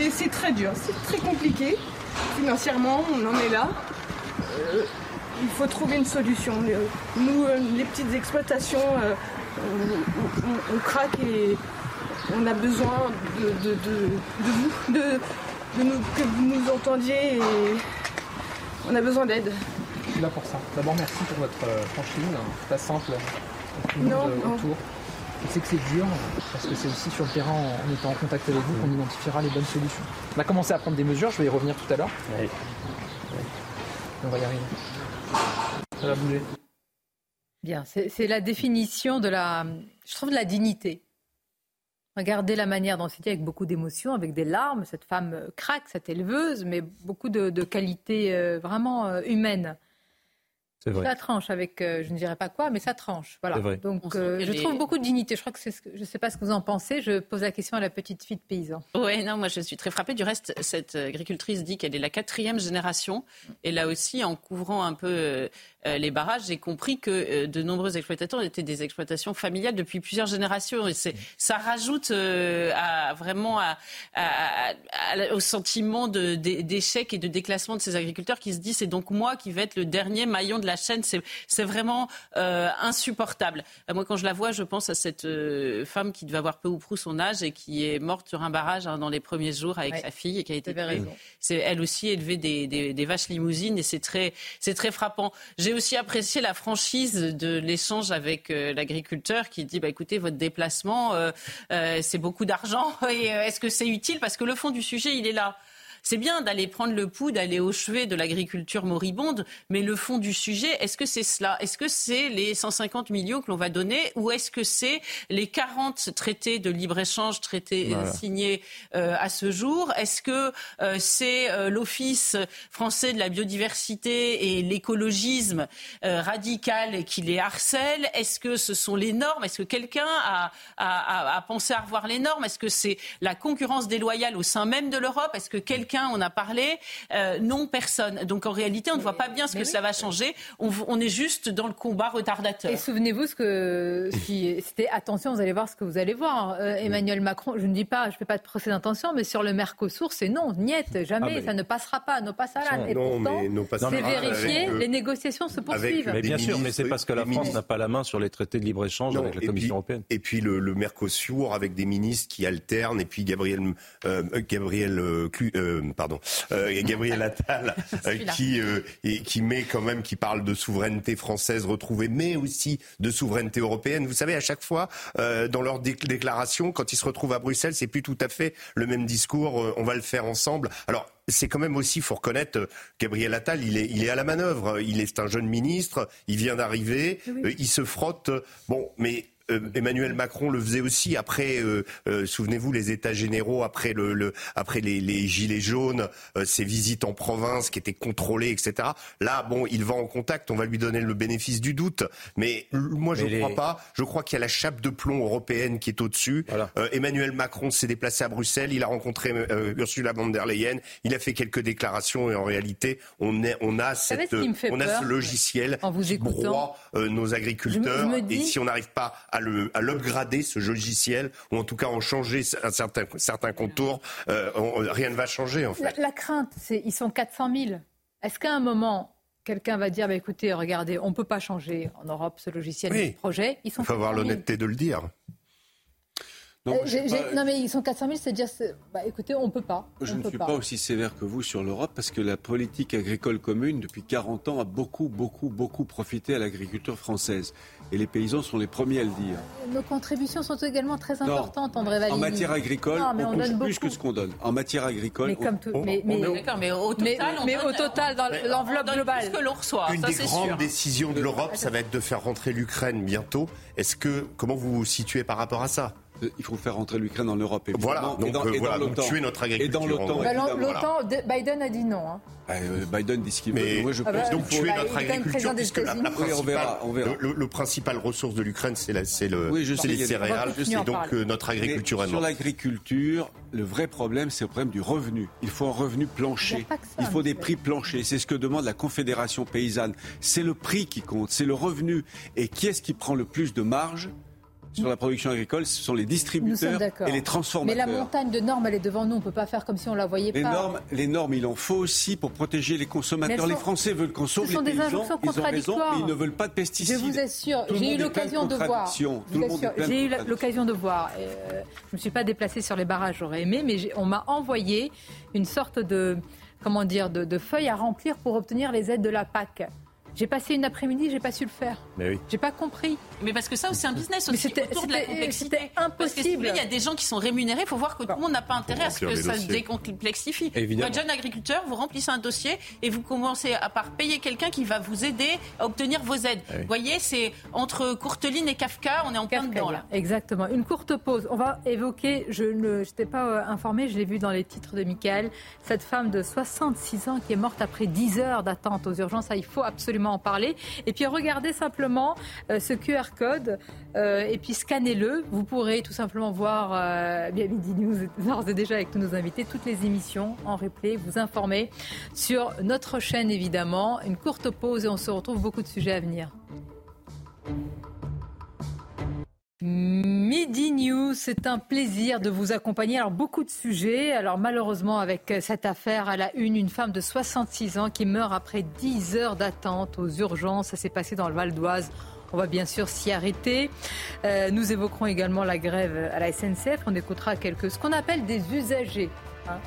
Speaker 3: Et c'est très dur, c'est très compliqué. Financièrement, on en est là. Euh, il faut trouver une solution. Nous, les petites exploitations, on, craque et on a besoin de vous, de, nous, que vous nous entendiez et on a besoin d'aide.
Speaker 4: Je suis là pour ça. D'abord, merci pour votre euh, franchise, hein. pas simple.
Speaker 3: Non,
Speaker 4: autour. Je sais que c'est dur parce que c'est aussi sur le terrain, en étant en contact avec vous, qu'on identifiera les bonnes solutions. On a commencé à prendre des mesures, je vais y revenir tout à l'heure. Oui. On va y arriver. Ça va bouger.
Speaker 1: Bien, c'est la définition de la, je trouve, de la dignité. Regardez la manière dont c'était avec beaucoup d'émotion, avec des larmes. Cette femme euh, craque, cette éleveuse, mais beaucoup de, qualités euh, vraiment euh, humaines. Ça tranche avec, euh, je ne dirais pas quoi, mais ça tranche. Voilà. Donc, euh, je trouve beaucoup de dignité. Je crois que c'est, je ne sais pas ce que vous en pensez. Je pose la question à la petite fille de paysan.
Speaker 16: Oui, non, moi je suis très frappée. Du reste, cette agricultrice dit qu'elle est la quatrième génération. Et là aussi, en couvrant un peu euh, les barrages, j'ai compris que de nombreux exploitateurs étaient des exploitations familiales depuis plusieurs générations. Et c'est, ça rajoute à, vraiment au sentiment d'échec et de déclassement de ces agriculteurs qui se disent c'est donc moi qui vais être le dernier maillon de la la chaîne, c'est vraiment euh, insupportable. Euh, moi, quand je la vois, je pense à cette euh, femme qui devait avoir peu ou prou son âge et qui est morte sur un barrage hein, dans les premiers jours avec sa fille et qui a été c'est elle aussi élevée des, des, vaches limousines et c'est très c'est très frappant. J'ai aussi apprécié la franchise de l'échange avec l'agriculteur qui dit bah écoutez votre déplacement c'est beaucoup d'argent et est-ce que c'est utile? Parce que le fond du sujet il est là. C'est bien d'aller prendre le pouls, d'aller au chevet de l'agriculture moribonde, mais le fond du sujet, est-ce que c'est cela? Est-ce que c'est les 150 millions que l'on va donner ou est-ce que c'est les 40 traités de libre-échange traités euh, signés euh, à ce jour? Est-ce que euh, c'est l'Office français de la biodiversité et l'écologisme radical qui les harcèle? Est-ce que ce sont les normes? Est-ce que quelqu'un a, a, a, pensé à revoir les normes? Est-ce que c'est la concurrence déloyale au sein même de l'Europe? Est-ce que quelqu'un on a parlé, euh, non personne. Donc en réalité, on ne voit pas bien ce que ça va changer. On, est juste dans le combat retardateur.
Speaker 1: Et souvenez-vous ce que c'était attention, vous allez voir ce que vous allez voir. Euh, Emmanuel Macron, je ne dis pas, je ne fais pas de procès d'intention, mais sur le Mercosur, c'est non, niette, jamais, ah, ça ne passera pas, ne pas là. Et pourtant, c'est vérifié, les négociations se poursuivent.
Speaker 9: Mais bien sûr, mais c'est parce que la France n'a pas la main sur les traités de libre échange avec la Commission européenne.
Speaker 18: Et puis le, Mercosur avec des ministres qui alternent, et puis Gabriel, euh, Gabriel pardon, euh, Gabriel Attal, euh, qui, euh, qui met quand même, qui parle de souveraineté française retrouvée, mais aussi de souveraineté européenne. Vous savez, à chaque fois, dans leurs déclarations, quand ils se retrouvent à Bruxelles, c'est plus tout à fait le même discours. on va le faire ensemble. Alors, c'est quand même aussi, il faut reconnaître, Gabriel Attal, il est, il est à la manœuvre. Il est un jeune ministre, il vient d'arriver, il se frotte. Bon, mais euh, Emmanuel Macron le faisait aussi après, euh, euh, souvenez-vous, les États généraux, après, le, après les, gilets jaunes, ses visites en province qui étaient contrôlées, etc. Là, bon, il va en contact, on va lui donner le bénéfice du doute. Mais moi, je ne crois pas. Je crois qu'il y a la chape de plomb européenne qui est au-dessus. Emmanuel Macron s'est déplacé à Bruxelles, il a rencontré Ursula von der Leyen, il a fait quelques déclarations et en réalité, on, est, on a, cette, on a ce logiciel qui broie nos agriculteurs. et si on n'arrive pas à à l'upgrader, ce logiciel, ou en tout cas en changer un certain, certains contours, euh, rien ne va changer en fait.
Speaker 1: La, crainte, c'est ils sont 400 000. Est-ce qu'à un moment, quelqu'un va dire, bah, écoutez, regardez, on ne peut pas changer en Europe ce logiciel, ce projet
Speaker 18: Il faut avoir l'honnêteté de le dire.
Speaker 1: Non, euh, non, mais ils sont 400 000, c'est dire, bah, écoutez, on ne peut pas.
Speaker 10: Je ne suis pas. aussi sévère que vous sur l'Europe parce que la politique agricole commune, depuis 40 ans, a beaucoup, beaucoup, beaucoup profité à l'agriculture française. Et les paysans sont les premiers à le dire.
Speaker 1: Nos contributions sont également très importantes, André Valigny.
Speaker 10: En matière agricole, on, on touche plus que ce qu'on donne. En matière agricole,
Speaker 1: mais, comme tout, mais, mais, mais, au total, mais, au total dans l'enveloppe globale.
Speaker 16: que l'on reçoit.
Speaker 18: Une des grandes décisions de l'Europe, ça va être de faire rentrer l'Ukraine bientôt. Est-ce que, comment vous vous situez par rapport à ça?
Speaker 10: Il faut faire rentrer l'Ukraine en Europe.
Speaker 18: Voilà, donc, et dans, euh, tuer notre agriculture.
Speaker 1: Et dans l'OTAN, Biden a dit non. Hein.
Speaker 10: Bah, euh, Biden dit ce qu'il
Speaker 18: veut.
Speaker 10: Moi,
Speaker 18: je ah bah, donc tuer notre agriculture, puisque la, principale, Le, principal ressource de l'Ukraine, c'est le, les céréales, et donc notre agriculture.
Speaker 10: Sur l'agriculture, le vrai problème, c'est le problème du revenu. Il faut un revenu plancher. Il faut des prix planchers. C'est ce que demande la Confédération paysanne. C'est le prix qui compte, c'est le revenu. Et qui est-ce qui prend le plus de marge? Sur la production agricole, ce sont les distributeurs et les transformateurs.
Speaker 1: Mais la montagne de normes, elle est devant nous. On ne peut pas faire comme si on la voyait
Speaker 10: les
Speaker 1: pas.
Speaker 10: Normes, les normes, il en faut aussi pour protéger les consommateurs. Les Français veulent qu'on sauve les paysans. Ils ont raison, mais ils ne veulent pas de pesticides.
Speaker 1: Je vous assure, j'ai eu l'occasion de voir. J'ai eu l'occasion de voir. je ne me suis pas déplacée sur les barrages, j'aurais aimé, mais on m'a envoyé une sorte de comment dire, de, de feuille à remplir pour obtenir les aides de la PAC. J'ai passé une après-midi, j'ai pas su le faire. Mais oui. J'ai pas compris.
Speaker 16: Mais parce que ça, c'est un business aussi c'était, autour de la complexité.
Speaker 1: impossible.
Speaker 16: il y a des gens qui sont rémunérés. Il faut voir que tout le monde n'a pas intérêt à ce que ça se décomplexifie. Évidemment. Vous jeune agriculteur, vous remplissez un dossier et vous commencez à part payer quelqu'un qui va vous aider à obtenir vos aides. Ah vous voyez, c'est entre Courteline et Kafka, on est en plein dedans là.
Speaker 1: Exactement. Une courte pause. On va évoquer, je ne n'étais pas euh, informée, je l'ai vu dans les titres de Michael, cette femme de 66 ans qui est morte après 10 heures d'attente aux urgences. il faut absolument en parler. Et puis regardez simplement euh, ce QR code euh, et puis scannez-le. Vous pourrez tout simplement voir euh, Midi News d'ores et déjà avec tous nos invités, toutes les émissions en replay, vous informer sur notre chaîne évidemment. Une courte pause et on se retrouve beaucoup de sujets à venir. Midi News, c'est un plaisir de vous accompagner. Alors beaucoup de sujets. Alors malheureusement avec cette affaire à la une, une femme de 66 ans qui meurt après 10 heures d'attente aux urgences. Ça s'est passé dans le Val d'Oise. On va bien sûr s'y arrêter. Euh, nous évoquerons également la grève à la SNCF. On écoutera quelques ce qu'on appelle des usagers. Hein.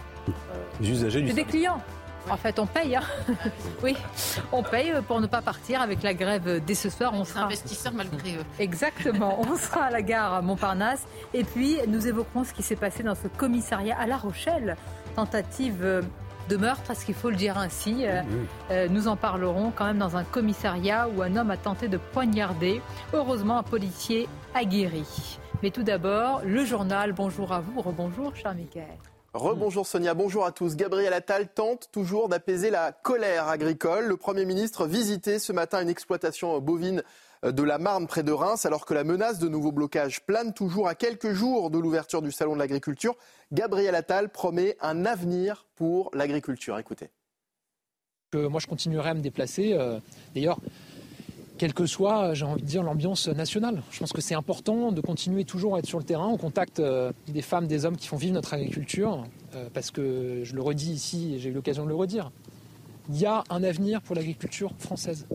Speaker 9: usagers du
Speaker 1: des clients. En fait, on paye. Hein. oui, on paye pour ne pas partir avec la grève dès ce soir.
Speaker 16: On sera investisseurs malgré eux.
Speaker 1: Exactement. On sera à la gare Montparnasse. Et puis, nous évoquerons ce qui s'est passé dans ce commissariat à La Rochelle. Tentative de meurtre, est-ce qu'il faut le dire ainsi euh, euh, Nous en parlerons quand même dans un commissariat où un homme a tenté de poignarder. Heureusement, un policier a guéri. Mais tout d'abord, le journal. Bonjour à vous. Rebonjour, cher Michael.
Speaker 2: Rebonjour Sonia, bonjour à tous. Gabriel Attal tente toujours d'apaiser la colère agricole. Le Premier ministre visitait ce matin une exploitation bovine de la Marne près de Reims, alors que la menace de nouveaux blocages plane toujours à quelques jours de l'ouverture du Salon de l'agriculture. Gabriel Attal promet un avenir pour l'agriculture. Écoutez.
Speaker 4: moi, je continuerai à me déplacer. Euh, d'ailleurs, quelle que soit, j'ai envie de dire, l'ambiance nationale. Je pense que c'est important de continuer toujours à être sur le terrain, au contact euh, des femmes, des hommes qui font vivre notre agriculture, euh, parce que je le redis ici, j'ai eu l'occasion de le redire, il y a un avenir pour l'agriculture française.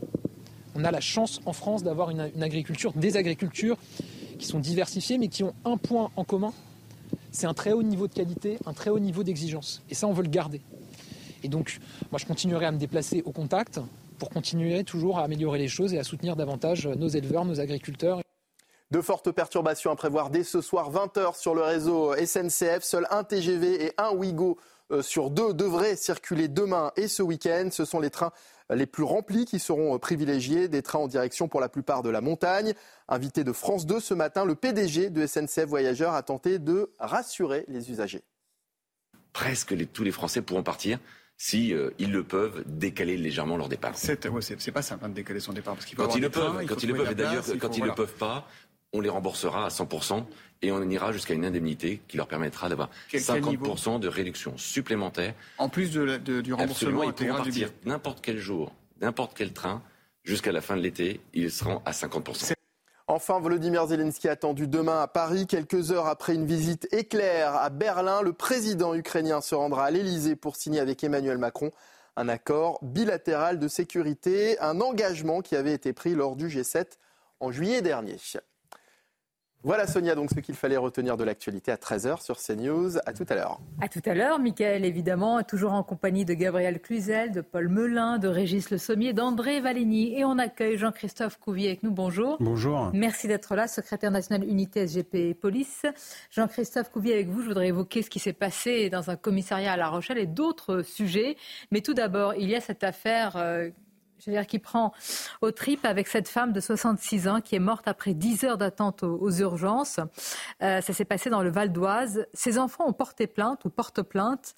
Speaker 4: On a la chance en France d'avoir une, agriculture, des agricultures qui sont diversifiées, mais qui ont un point en commun, c'est un très haut niveau de qualité, un très haut niveau d'exigence. Et ça, on veut le garder. Et donc, moi, je continuerai à me déplacer au contact, pour continuer toujours à améliorer les choses et à soutenir davantage nos éleveurs, nos agriculteurs.
Speaker 2: De fortes perturbations à prévoir dès ce soir 20h sur le réseau SNCF. Seul un TGV et un Ouigo euh, sur deux devraient circuler demain et ce week-end. Ce sont les trains les plus remplis qui seront euh, privilégiés, des trains en direction pour la plupart de la montagne. Invité de France 2 ce matin, le PDG de SNCF Voyageurs a tenté de rassurer les usagers.
Speaker 21: Presque tous les Français pourront partir si euh, ils le peuvent, décaler légèrement leur départ.
Speaker 22: C'est pas simple hein, de décaler son départ parce qu'il
Speaker 21: quand ils le peuvent, quand ils le peuvent, et d'ailleurs quand ils ne le peuvent pas, on les remboursera à 100% et on ira jusqu'à une indemnité qui leur permettra d'avoir 50% de réduction supplémentaire.
Speaker 22: En plus de, du remboursement
Speaker 21: ils pourront partir n'importe quel jour, n'importe quel train, jusqu'à la fin de l'été, ils seront à 50%.
Speaker 2: Enfin, Volodymyr Zelensky attendu demain à Paris. Quelques heures après une visite éclair à Berlin, le président ukrainien se rendra à l'Elysée pour signer avec Emmanuel Macron un accord bilatéral de sécurité, un engagement qui avait été pris lors du G7 en juillet dernier. Voilà Sonia, donc ce qu'il fallait retenir de l'actualité à 13h sur CNews. À tout à l'heure.
Speaker 1: À tout à l'heure, Michael, évidemment, toujours en compagnie de Gabriel Cluzel, de Paul Melun, de Régis Le Sommier, d'André Valigny. Et on accueille Jean-Christophe Couvier avec nous. Bonjour.
Speaker 23: Bonjour.
Speaker 1: Merci d'être là, secrétaire national unité SGP Police. Jean-Christophe Couvier avec vous, je voudrais évoquer ce qui s'est passé dans un commissariat à La Rochelle et d'autres sujets. Mais tout d'abord, il y a cette affaire. Euh, je veux dire, qui prend au trip avec cette femme de 66 ans qui est morte après 10 heures d'attente aux, urgences. Euh, ça s'est passé dans le Val d'Oise. Ses enfants ont porté plainte ou portent plainte.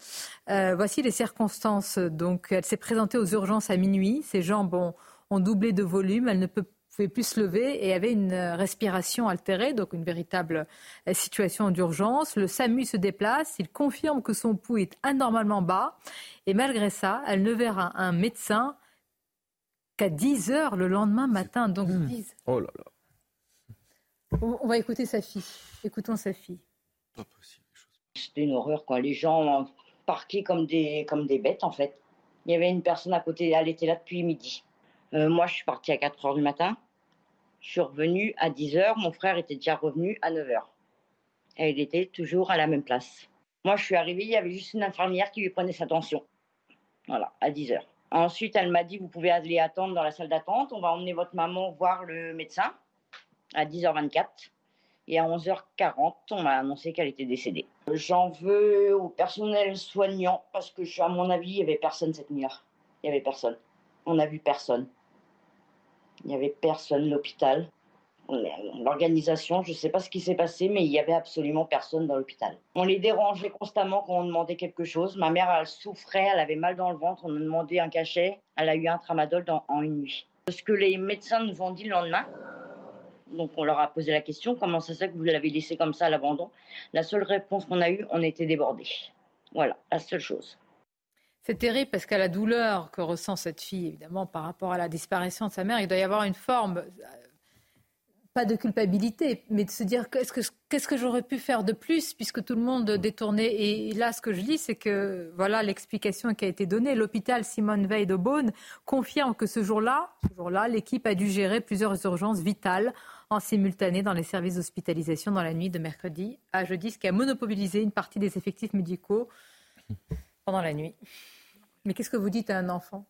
Speaker 1: Euh, voici les circonstances. Donc, elle s'est présentée aux urgences à minuit. Ses jambes ont, ont doublé de volume. Elle ne peut pouvait plus se lever et avait une respiration altérée, donc une véritable euh, situation d'urgence. Le SAMU se déplace, il confirme que son pouls est anormalement bas et malgré ça, elle ne verra un médecin qu'à 10 heures le lendemain matin. Donc 10.
Speaker 9: Oh là là.
Speaker 1: On, va écouter sa fille. Écoutons sa fille.
Speaker 23: Pas possible.
Speaker 24: C'était une horreur, quoi. Les gens parqués comme des, comme des bêtes, en fait. Il y avait une personne à côté, elle était là depuis midi. Euh, moi, je suis partie à 4 heures du matin. Je suis revenue à 10 heures. Mon frère était déjà revenu à 9 heures. Et il était toujours à la même place. Moi, je suis arrivée, il y avait juste une infirmière qui lui prenait sa tension. Voilà, à 10 heures. Ensuite, elle m'a dit, vous pouvez aller attendre dans la salle d'attente. On va emmener votre maman voir le médecin à 10h24. Et à 11h40, on m'a annoncé qu'elle était décédée. J'en veux au personnel soignant parce que, à mon avis, il n'y avait personne cette nuit-là. Il n'y avait personne. On n'a vu personne. Il n'y avait personne. L'hôpital, l'organisation, je ne sais pas ce qui s'est passé, mais il n'y avait absolument personne dans l'hôpital. On les dérangeait constamment quand on demandait quelque chose. Ma mère, elle souffrait, elle avait mal dans le ventre, on a demandé un cachet. Elle a eu un tramadol en une nuit. Ce que les médecins nous ont dit le lendemain, donc on leur a posé la question, comment ça se fait que vous l'avez laissé comme ça à l'abandon? La seule réponse qu'on a eue, on était débordés. Voilà, la seule chose.
Speaker 1: C'est terrible parce qu'à la douleur que ressent cette fille, évidemment, par rapport à la disparition de sa mère, il doit y avoir une forme pas de culpabilité, mais de se dire qu'est-ce que, qu'est-ce que j'aurais pu faire de plus puisque tout le monde détournait. Et là, ce que je dis, c'est que voilà l'explication qui a été donnée. L'hôpital Simone Veil de Beaune confirme que ce jour-là, ce jour-là, l'équipe a dû gérer plusieurs urgences vitales en simultané dans les services d'hospitalisation dans la nuit de mercredi à jeudi, ce qui a monopolisé une partie des effectifs médicaux pendant la nuit. Mais qu'est-ce que vous dites à un enfant?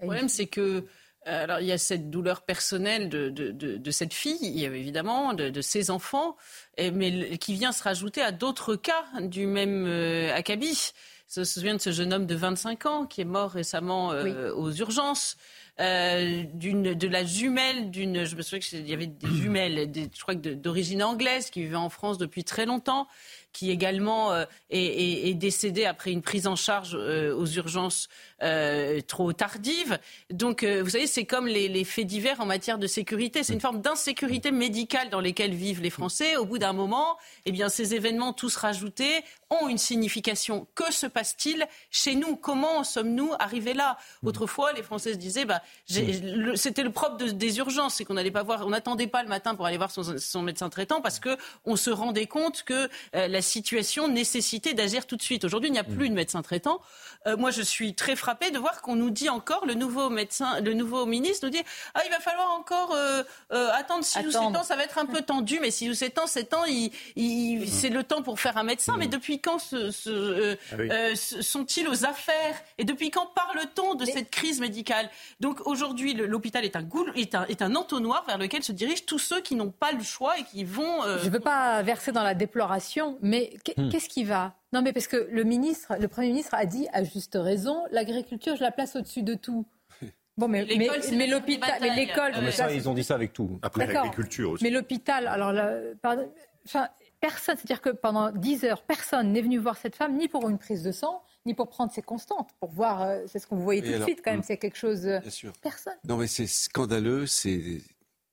Speaker 16: Le problème, c'est que alors, il y a cette douleur personnelle de, de, de, de cette fille, évidemment, de, ses enfants, mais qui vient se rajouter à d'autres cas du même euh, acabit. Je me souviens de ce jeune homme de 25 ans qui est mort récemment euh, aux urgences. Euh, d'une, de la jumelle d'une. Je me souviens qu'il y avait des jumelles, des, je crois que d'origine anglaise, qui vivaient en France depuis très longtemps qui également euh, est, est, décédé après une prise en charge euh, aux urgences euh, trop tardive. Donc, vous savez, c'est comme les, les, faits divers en matière de sécurité. C'est une forme d'insécurité médicale dans lesquelles vivent les Français. Au bout d'un moment, eh bien, ces événements tous rajoutés ont une signification. Que se passe-t-il chez nous? Comment sommes-nous arrivés là? Autrefois, les Français se disaient, bah, c'était le propre des urgences, c'est qu'on n'allait pas voir, on n'attendait pas le matin pour aller voir son, son médecin traitant parce que on se rendait compte que la la situation nécessitait d'agir tout de suite. Aujourd'hui, il n'y a plus de médecin traitant. Euh, moi, je suis très frappée de voir qu'on nous dit encore, le nouveau médecin, le nouveau ministre nous dit ah, il va falloir encore euh, euh, attendre 6 ou 7 ans, ça va être un peu tendu, mais 6 ou 7 ans, 7 ans, il, c'est le temps pour faire un médecin. Mais depuis quand ce, ah sont-ils aux affaires? Et depuis quand parle-t-on de cette crise médicale? Donc aujourd'hui, l'hôpital est un, est, un, est un entonnoir vers lequel se dirigent tous ceux qui n'ont pas le choix et qui vont.
Speaker 1: Je ne veux pas verser dans la déploration, mais hmm. qu'est-ce qui va? Non, mais parce que le ministre, le Premier ministre a dit à juste raison, l'agriculture, je la place au-dessus de tout. Bon, mais, mais, l'hôpital, mais l'école.
Speaker 9: Ah, mais ça, ils ont dit ça avec tout.
Speaker 18: Après l'agriculture aussi.
Speaker 1: Mais l'hôpital, alors, pardon, enfin, personne, c'est-à-dire que pendant 10 heures, personne n'est venu voir cette femme, ni pour une prise de sang, ni pour prendre ses constantes, pour voir, euh, c'est ce qu'on vous voyait tout de suite quand même, c'est quelque chose. Euh, Bien sûr. Personne.
Speaker 10: Non, mais c'est scandaleux, c'est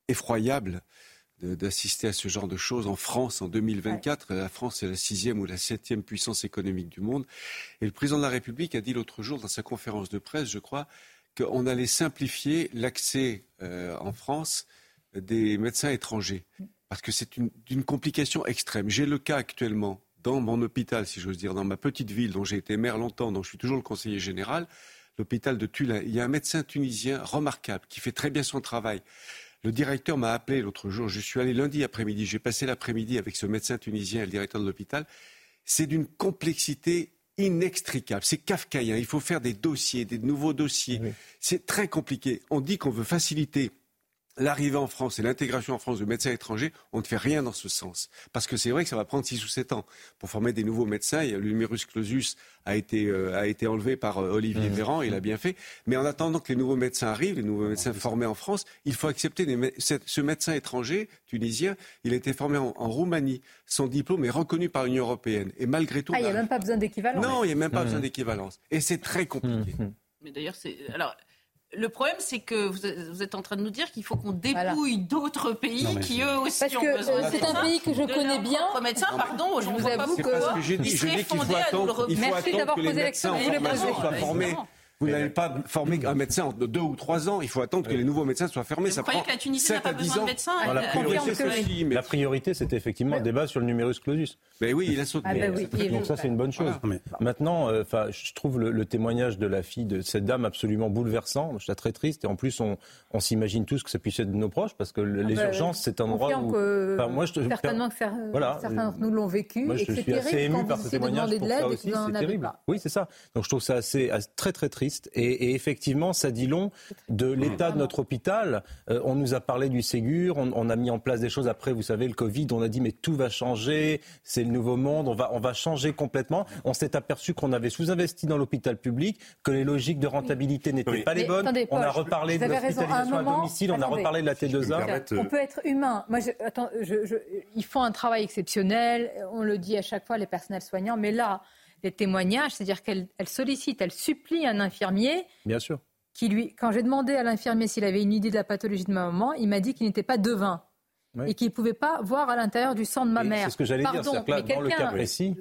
Speaker 10: effroyable d'assister à ce genre de choses en France en 2024. La France est la sixième ou la septième puissance économique du monde. Et le président de la République a dit l'autre jour dans sa conférence de presse, je crois, qu'on allait simplifier l'accès euh, en France des médecins étrangers. Parce que c'est une, complication extrême. J'ai le cas actuellement dans mon hôpital, si j'ose dire, dans ma petite ville dont j'ai été maire longtemps, dont je suis toujours le conseiller général, l'hôpital de Tulin. Il y a un médecin tunisien remarquable qui fait très bien son travail. Le directeur m'a appelé l'autre jour. Je suis allé lundi après-midi. J'ai passé l'après-midi avec ce médecin tunisien et le directeur de l'hôpital. C'est d'une complexité inextricable. C'est kafkaïen. Il faut faire des dossiers, des nouveaux dossiers. C'est très compliqué. On dit qu'on veut faciliter l'arrivée en France et l'intégration en France de médecins étrangers, on ne fait rien dans ce sens. Parce que c'est vrai que ça va prendre 6 ou 7 ans pour former des nouveaux médecins. Le numerus clausus a été, euh, a été enlevé par euh, Olivier mmh. Véran, il a bien fait. Mais en attendant que les nouveaux médecins arrivent, les nouveaux médecins formés en France, il faut accepter ce médecin étranger, tunisien, il a été formé en, Roumanie. Son diplôme est reconnu par l'Union européenne. Et malgré tout...
Speaker 1: Ah, il n'y a même pas besoin d'équivalence.
Speaker 10: Non, il n'y a même pas mmh. besoin d'équivalence. Et c'est très compliqué. Mmh.
Speaker 16: Mais d'ailleurs, c'est... Alors, le problème, c'est que vous êtes en train de nous dire qu'il faut qu'on dépouille d'autres pays qui, eux aussi,
Speaker 1: Parce
Speaker 16: ont
Speaker 1: que euh, c'est un pays que je connais bien.
Speaker 16: Médecin, pardon, je vous avoue que,
Speaker 10: que j'ai dit, qu'il faut attendre, il faut attendre que les médecins en formation soient formés vous n'allez pas former un médecin en deux ou trois ans. Il faut attendre que les nouveaux médecins soient fermés.
Speaker 16: ça prend que la Tunisie n'a pas besoin de médecins
Speaker 9: la, priorité, la priorité, c'était effectivement le débat sur le numerus clausus.
Speaker 10: Mais oui, il a sauté.
Speaker 1: Ah ben
Speaker 9: Donc ça, c'est une bonne chose. Maintenant, euh, enfin, je trouve le, témoignage de la fille de cette dame absolument bouleversant. Je suis très triste. Et en plus, on, on s'imagine tous que ça puisse être de nos proches parce que les ah ben, urgences, c'est un endroit où.
Speaker 1: moi, je. Certainement que certains d'entre nous l'ont vécu.
Speaker 9: Moi, je suis assez ému par ce témoignage pour ça aussi. C'est terrible. Oui, c'est ça. Donc je trouve ça assez très très triste et, effectivement, ça dit long de l'état de notre hôpital. Euh, on nous a parlé du Ségur, on, a mis en place des choses après, vous savez, le Covid, on a dit mais tout va changer, c'est le nouveau monde, on va, on va changer complètement. On s'est aperçu qu'on avait sous-investi dans l'hôpital public, que les logiques de rentabilité n'étaient pas les bonnes. on a reparlé de l'hospitalisation à, domicile, on a reparlé de la T2A.
Speaker 1: On peut être humain. Moi, attends, ils font un travail exceptionnel, on le dit à chaque fois, les personnels soignants, mais là, des témoignages, c'est-à-dire qu'elle sollicite, elle supplie un infirmier.
Speaker 9: Bien sûr
Speaker 1: qui lui, quand j'ai demandé à l'infirmier s'il avait une idée de la pathologie de ma maman, il m'a dit qu'il n'était pas devin et qu'il ne pouvait pas voir à l'intérieur du sang de ma mère.
Speaker 9: C'est ce que j'allais dire.
Speaker 1: Pardon,
Speaker 9: Là,
Speaker 1: mais
Speaker 9: dans le cas
Speaker 1: quelqu'un-
Speaker 9: précis,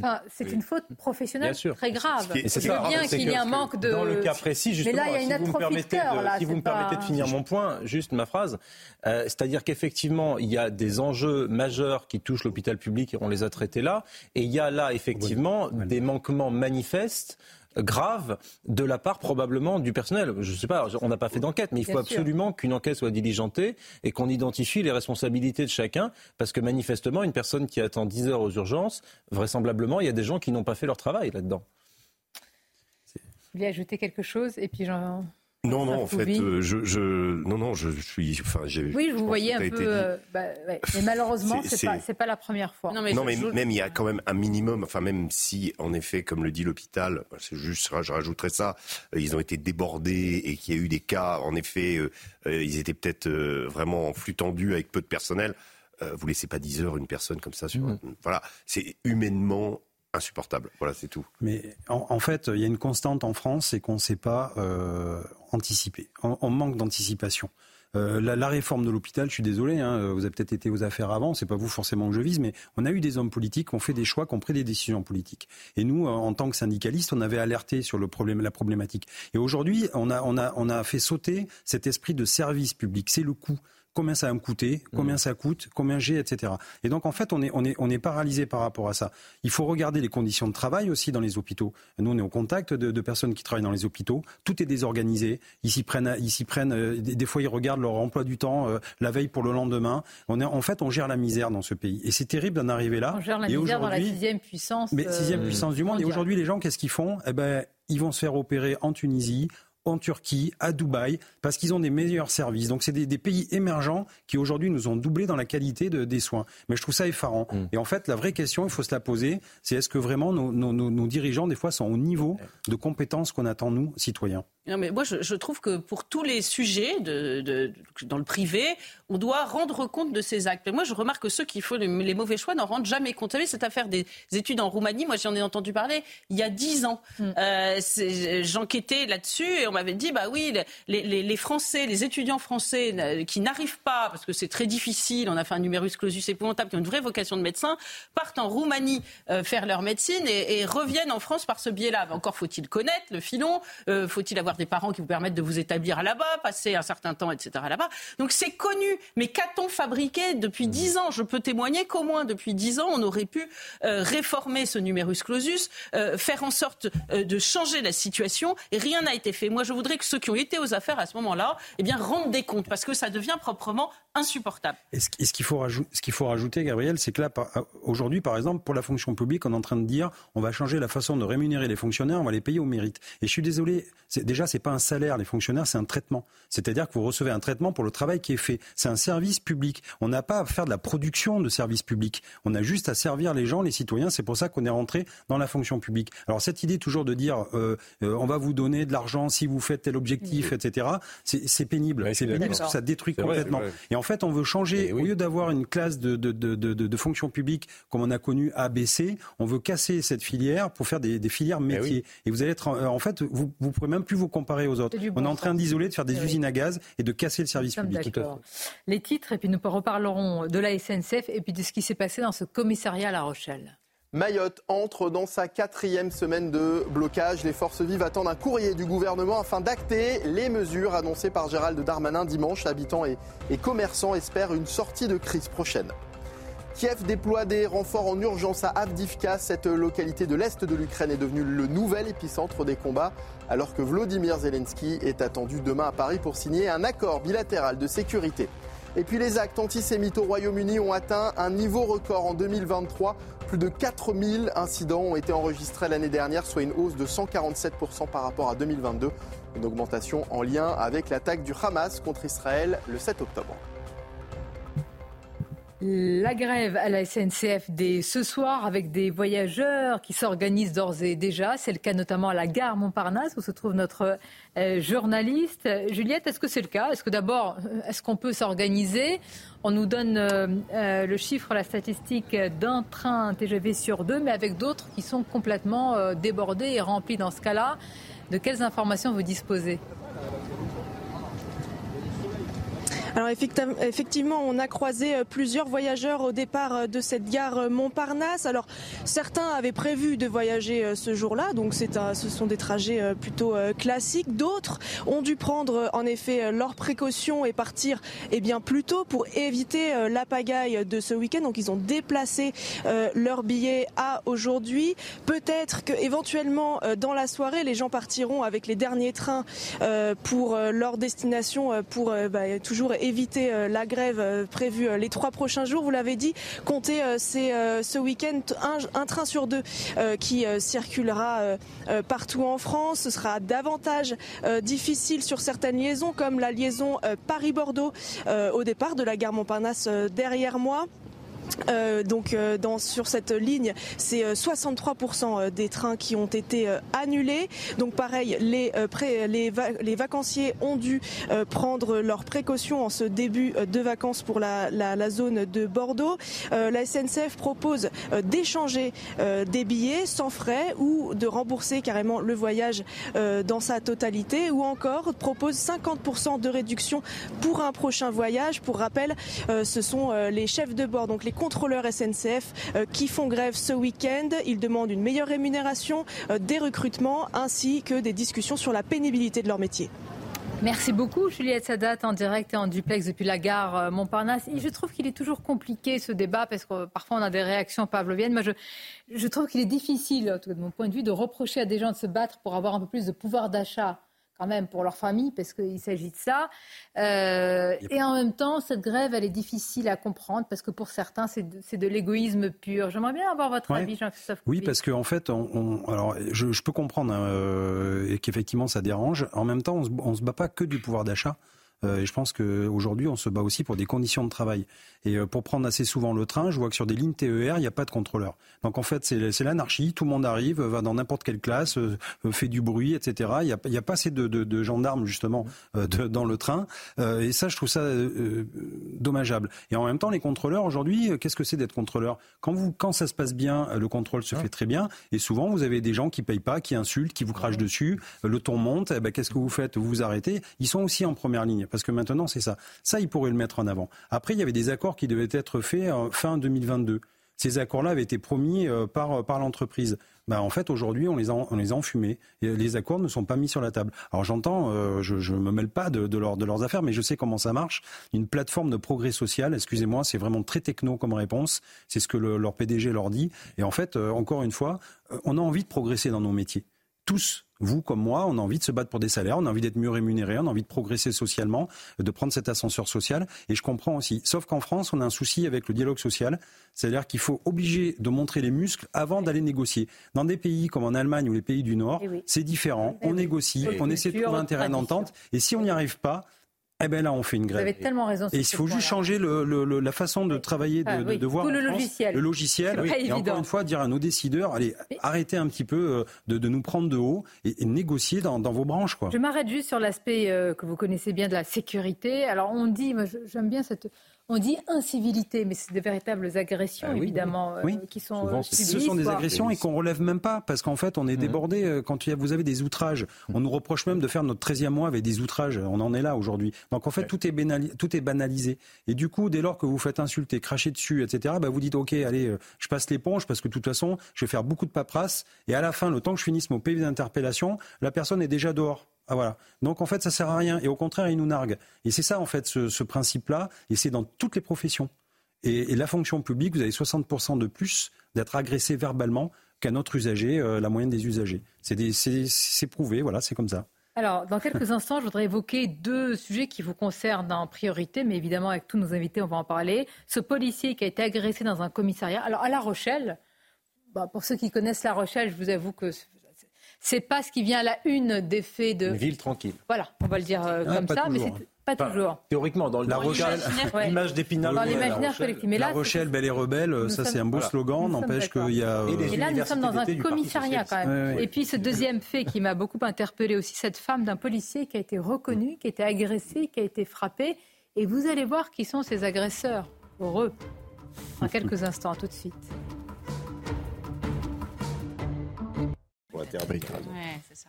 Speaker 1: enfin, c'est une faute professionnelle
Speaker 9: Bien sûr.
Speaker 1: très grave.
Speaker 9: C'est
Speaker 1: bien qu'il y
Speaker 9: que
Speaker 1: ait un manque de.
Speaker 9: Dans le cas précis, justement,
Speaker 1: mais là, il y a une
Speaker 9: si vous me permettez, de,
Speaker 1: là,
Speaker 9: si vous me permettez de finir mon point, juste ma phrase, euh, c'est-à-dire qu'effectivement, il y a des enjeux majeurs qui touchent l'hôpital public et on les a traités là, et il y a là effectivement des manquements manifestes graves de la part probablement du personnel. Je ne sais pas, on n'a pas fait d'enquête, mais il faut
Speaker 1: Bien
Speaker 9: absolument qu'une enquête soit diligentée et qu'on identifie les responsabilités de chacun, parce que manifestement, une personne qui attend 10 heures aux urgences, vraisemblablement, il y a des gens qui n'ont pas fait leur travail là-dedans.
Speaker 1: Vous voulez ajouter quelque chose Et puis j'en.
Speaker 18: Non, non, en fait, euh, je, je, non, non, je, je suis, enfin, j'ai.
Speaker 1: Oui, je vous
Speaker 18: ça
Speaker 1: un
Speaker 18: a
Speaker 1: peu.
Speaker 18: dit.
Speaker 1: euh, bah, ouais. Mais malheureusement,
Speaker 18: C'est-
Speaker 1: pas, c'est pas la première fois.
Speaker 18: non, mais même il y a quand même un minimum, enfin même si, en effet, comme le dit l'hôpital, c'est juste, je rajouterais ça, euh, ils ont été débordés et qu'il y a eu des cas, en effet, euh, ils étaient peut-être euh, vraiment en flux tendu avec peu de personnel. Euh, vous laissez pas 10 heures une personne comme ça sur,
Speaker 1: Mmh.
Speaker 18: voilà, c'est humainement insupportable. Voilà, c'est tout.
Speaker 25: Mais en, fait, il y a une constante en France, c'est qu'on ne sait pas euh, anticiper. On, manque d'anticipation. Euh, la, la réforme de l'hôpital, je suis désolé, hein, vous avez peut-être été aux affaires avant, c'est pas vous forcément que je vise, mais on a eu des hommes politiques qui ont fait des choix, qui ont pris des décisions politiques. Et nous, euh, en tant que syndicalistes, on avait alerté sur le problème, la problématique. Et aujourd'hui, on a, on a, on a fait sauter cet esprit de service public. C'est le coût. Combien ça va me coûter Combien ça coûte Combien j'ai Etc. Et donc en fait, on est, on est, on est paralysé par rapport à ça. Il faut regarder les conditions de travail aussi dans les hôpitaux. Nous, on est au contact de, de personnes qui travaillent dans les hôpitaux. Tout est désorganisé. Ils s'y prennent, ils s'y prennent. euh, des, fois, ils regardent leur emploi du temps euh, la veille pour le lendemain. On est, en fait, on gère la misère dans ce pays. Et c'est terrible d'en arriver là.
Speaker 1: On gère la
Speaker 25: Et
Speaker 1: misère dans la sixième puissance.
Speaker 25: mais
Speaker 1: euh,
Speaker 25: sixième puissance du monde. Et aujourd'hui, les gens, qu'est-ce qu'ils font? Eh ben, ils vont se faire opérer en Tunisie, en Turquie, à Dubaï, parce qu'ils ont des meilleurs services. Donc, c'est des, des pays émergents qui aujourd'hui nous ont doublé dans la qualité de- des soins. Mais je trouve ça effarant. Et en fait, la vraie question, il faut se la poser, c'est est-ce que vraiment nos, nos- nos- nos dirigeants, des fois, sont au niveau de compétences qu'on attend, nous, citoyens?
Speaker 16: Non, mais moi, je, je trouve que pour tous les sujets de, de- dans le privé, on doit rendre compte de ces actes. Mais moi, je remarque que ceux qui font les, les mauvais choix n'en rendent jamais compte. Vous savez, cette affaire des études en Roumanie, moi, j'en ai entendu parler il y a dix ans. Euh, c'est- J'enquêtais là-dessus et on m'avait dit, bah oui, les, les- les Français, les étudiants français euh, qui n'arrivent pas, parce que c'est très difficile, on a fait un numerus clausus épouvantable, qui ont une vraie vocation de médecin, partent en Roumanie euh, faire leur médecine et, et reviennent en France par ce biais-là. Mais Encore faut-il connaître le filon, euh, faut-il avoir des parents qui vous permettent de vous établir là-bas, passer un certain temps, etc. là-bas. Donc c'est connu. Mais qu'a-t-on fabriqué depuis dix ans? Je peux témoigner qu'au moins depuis dix ans, on aurait pu euh, réformer ce numerus clausus, euh, faire en sorte euh, de changer la situation, et rien n'a été fait. Moi, je voudrais que ceux qui ont été aux affaires à ce moment-là, eh bien, rendent des comptes, parce que ça devient proprement insupportable.
Speaker 25: Et ce, et ce qu'il faut, rajou- ce qu'il faut rajouter, Gabriel, c'est que là, par- aujourd'hui, par exemple, pour la fonction publique, on est en train de dire on va changer la façon de rémunérer les fonctionnaires, on va les payer au mérite. Et je suis désolé, c'est, déjà, c'est pas un salaire, les fonctionnaires, c'est un traitement. C'est-à-dire que vous recevez un traitement pour le travail qui est fait. C'est un service public. On n'a pas à faire de la production de services publics. On a juste à servir les gens, les citoyens. C'est pour ça qu'on est rentré dans la fonction publique. Alors cette idée toujours de dire euh, euh, on va vous donner de l'argent si vous faites tel objectif, etc. C'est, c'est pénible. c'est pénible parce que ça détruit complètement.
Speaker 9: vrai.
Speaker 25: Et en fait, on veut changer, au lieu d'avoir une classe de, de, de, de, de fonction publique comme on a connu ABC, on veut casser cette filière pour faire des, des filières métiers. Et vous allez être, en, en fait, vous ne pourrez même plus vous comparer aux autres. On est en train d'isoler, de faire des
Speaker 1: Eh oui.
Speaker 25: usines à gaz et de casser le service public.
Speaker 1: d'accord. Les titres, et puis nous reparlerons de la SNCF et puis de ce qui s'est passé dans ce commissariat à La Rochelle.
Speaker 2: Mayotte entre dans sa quatrième semaine de blocage. Les forces vives attendent un courrier du gouvernement afin d'acter les mesures annoncées par Gérald Darmanin dimanche. Habitants et, commerçants espèrent une sortie de crise prochaine. Kiev déploie des renforts en urgence à Avdivka. Cette localité de l'Est de l'Ukraine est devenue le nouvel épicentre des combats, alors que Vladimir Zelensky est attendu demain à Paris pour signer un accord bilatéral de sécurité. Et puis les actes antisémites au Royaume-Uni ont atteint un niveau record en 2023. Plus de 4000 incidents ont été enregistrés l'année dernière, soit une hausse de 147% par rapport à 2022. Une augmentation en lien avec l'attaque du Hamas contre Israël le 7 octobre.
Speaker 1: La grève à la SNCF dès ce soir avec des voyageurs qui s'organisent d'ores et déjà. C'est le cas notamment à la gare Montparnasse où se trouve notre euh, journaliste. Juliette, est-ce que c'est le cas? Est-ce que d'abord, euh, est-ce qu'on peut s'organiser? On nous donne euh, le chiffre, la statistique d'un train TGV sur deux, mais avec d'autres qui sont complètement débordés et remplis dans ce cas-là. De quelles informations vous disposez?
Speaker 17: Alors effectivement, on a croisé euh, plusieurs voyageurs au départ euh, de cette gare euh, Montparnasse. Alors certains avaient prévu de voyager ce jour-là, donc ce sont des trajets plutôt classiques. D'autres ont dû prendre en effet leurs précautions et partir eh bien plus tôt pour éviter la pagaille de ce week-end. Donc ils ont déplacé leur billet à aujourd'hui. Peut-être que éventuellement dans la soirée, les gens partiront avec les derniers trains pour leur destination pour bah, toujours euh, la grève euh, prévue euh, les trois prochains jours. Vous l'avez dit, comptez ce week-end un, train sur deux qui circulera partout en France. Ce sera davantage difficile sur certaines liaisons comme la liaison Paris-Bordeaux au départ de la gare Montparnasse derrière moi. Euh, donc euh, dans, sur cette ligne, c'est 63% euh, des trains qui ont été annulés. Donc pareil, les, les, les, vacanciers ont dû prendre leurs précautions en ce début de vacances pour la, la, la zone de Bordeaux. la SNCF propose d'échanger des billets sans frais ou de rembourser carrément le voyage dans sa totalité ou encore propose 50% de réduction pour un prochain voyage. Pour rappel, ce sont les chefs de bord, donc les contrôleurs SNCF euh, qui font grève ce week-end. Ils demandent une meilleure rémunération, euh, des recrutements ainsi que des discussions sur la pénibilité de leur métier.
Speaker 1: Merci beaucoup, Juliette Sadat, en direct et en duplex depuis la gare euh, Montparnasse. Je trouve qu'il est toujours compliqué ce débat parce que parfois on a des réactions pavloviennes. Moi, je, je trouve qu'il est difficile, de mon point de vue, de reprocher à des gens de se battre pour avoir un peu plus de pouvoir d'achat quand même pour leur famille, parce qu'il s'agit de ça. Euh, et en même temps, cette grève, elle est difficile à comprendre, parce que pour certains, c'est de, de l'égoïsme pur. J'aimerais bien avoir votre avis, Jean-Christophe.
Speaker 25: Oui, parce qu'en en fait, on, alors, je, je, peux comprendre hein, euh, et qu'effectivement, ça dérange. En même temps, on ne se bat pas que du pouvoir d'achat. Euh, et je pense qu'aujourd'hui, on se bat aussi pour des conditions de travail. Et euh, pour prendre assez souvent le train, je vois que sur des lignes TER, il n'y a pas de contrôleur. Donc en fait, c'est l'anarchie. Tout le monde arrive, va dans n'importe quelle classe, euh, fait du bruit, etc. Il n'y a, y a, pas assez de, de, de gendarmes justement de, dans le train. et ça, je trouve ça dommageable. Et en même temps, les contrôleurs aujourd'hui, qu'est-ce que c'est d'être contrôleur? Quand vous, quand ça se passe bien, le contrôle se fait très bien. Et souvent, vous avez des gens qui payent pas, qui insultent, qui vous crachent dessus. Le ton monte. Eh ben, qu'est-ce que vous faites? Vous vous arrêtez. Ils sont aussi en première ligne parce que maintenant c'est ça. Ça, ils pourraient le mettre en avant. Après, il y avait des accords qui devaient être faits fin 2022. Ces accords-là avaient été promis euh, par, par l'entreprise. Ben, en fait, aujourd'hui, on les a, on les a enfumés. Et les accords ne sont pas mis sur la table. Alors j'entends, euh, je ne me mêle pas de, de, de leurs affaires, mais je sais comment ça marche. Une plateforme de progrès social, excusez-moi, c'est vraiment très techno comme réponse. C'est ce que leur PDG leur dit. Et en fait, euh, encore une fois, on a envie de progresser dans nos métiers. Tous, vous comme moi, on a envie de se battre pour des salaires, on a envie d'être mieux rémunéré, on a envie de progresser socialement, de prendre cet ascenseur social. Et je comprends aussi. Sauf qu'en France, on a un souci avec le dialogue social. C'est-à-dire qu'il faut obliger de montrer les muscles avant d'aller négocier. Dans des pays comme en Allemagne ou les pays du Nord, eh c'est différent. Eh on négocie, on essaie de trouver un terrain d'entente. Et si on n'y arrive pas, eh bien là, on fait une grève.
Speaker 1: Vous avez tellement raison.
Speaker 25: Et il faut juste changer le, la façon de travailler, de, ah de, voir
Speaker 1: le logiciel.
Speaker 25: Le logiciel. Et encore une fois, dire à nos décideurs, allez, arrêtez un petit peu euh, de, nous prendre de haut et, négocier dans, vos branches. Quoi.
Speaker 1: Je m'arrête juste sur l'aspect euh, que vous connaissez bien de la sécurité. Alors on dit, moi j'aime bien cette on dit incivilité, mais c'est de véritables agressions, ah évidemment, euh, qui sont
Speaker 25: Souvent, Ce sont des agressions et qu'on relève même pas, parce qu'en fait, on est débordé. Euh, quand vous avez des outrages, on nous reproche même de faire notre 13e mois avec des outrages. On en est là aujourd'hui. Donc en fait, tout, est tout est banalisé. Et du coup, dès lors que vous faites insulter, cracher dessus, etc., bah, vous dites, OK, allez, euh, je passe l'éponge, parce que de toute façon, je vais faire beaucoup de paperasse. Et à la fin, le temps que je finisse mon PV d'interpellation, la personne est déjà dehors. Ah. Donc en fait, ça sert à rien. Et au contraire, ils nous narguent. Et c'est ça en fait ce, principe-là. Et c'est dans toutes les professions. Et, la fonction publique, vous avez 60% de plus d'être agressé verbalement qu'un autre usager, euh, la moyenne des usagers. C'est prouvé, voilà, c'est comme ça.
Speaker 1: Alors, dans quelques instants, je voudrais évoquer deux sujets qui vous concernent en priorité, mais évidemment, avec tous nos invités, on va en parler. Ce policier qui a été agressé dans un commissariat. Alors, à La Rochelle, bah, pour ceux qui connaissent La Rochelle, je vous avoue que c'est pas ce qui vient à la une des faits de.
Speaker 9: Une ville tranquille.
Speaker 1: Voilà, on va le dire euh, ah, comme ça, mais c'est hein. pas toujours.
Speaker 9: Théoriquement, dans,
Speaker 25: la Rochelle,
Speaker 9: l'image d'Épinal.
Speaker 1: Dans l'imaginaire collectif.
Speaker 25: la Rochelle, belle et rebelle, ça c'est un beau slogan, n'empêche qu'il y a.
Speaker 1: Et, là, nous sommes dans un commissariat quand même. Et puis ce deuxième fait qui m'a beaucoup interpellé aussi, cette femme d'un policier qui a été reconnue, qui a été agressée, qui a été frappée. Et vous allez voir qui sont ces agresseurs. Heureux. Dans quelques instants, tout de suite.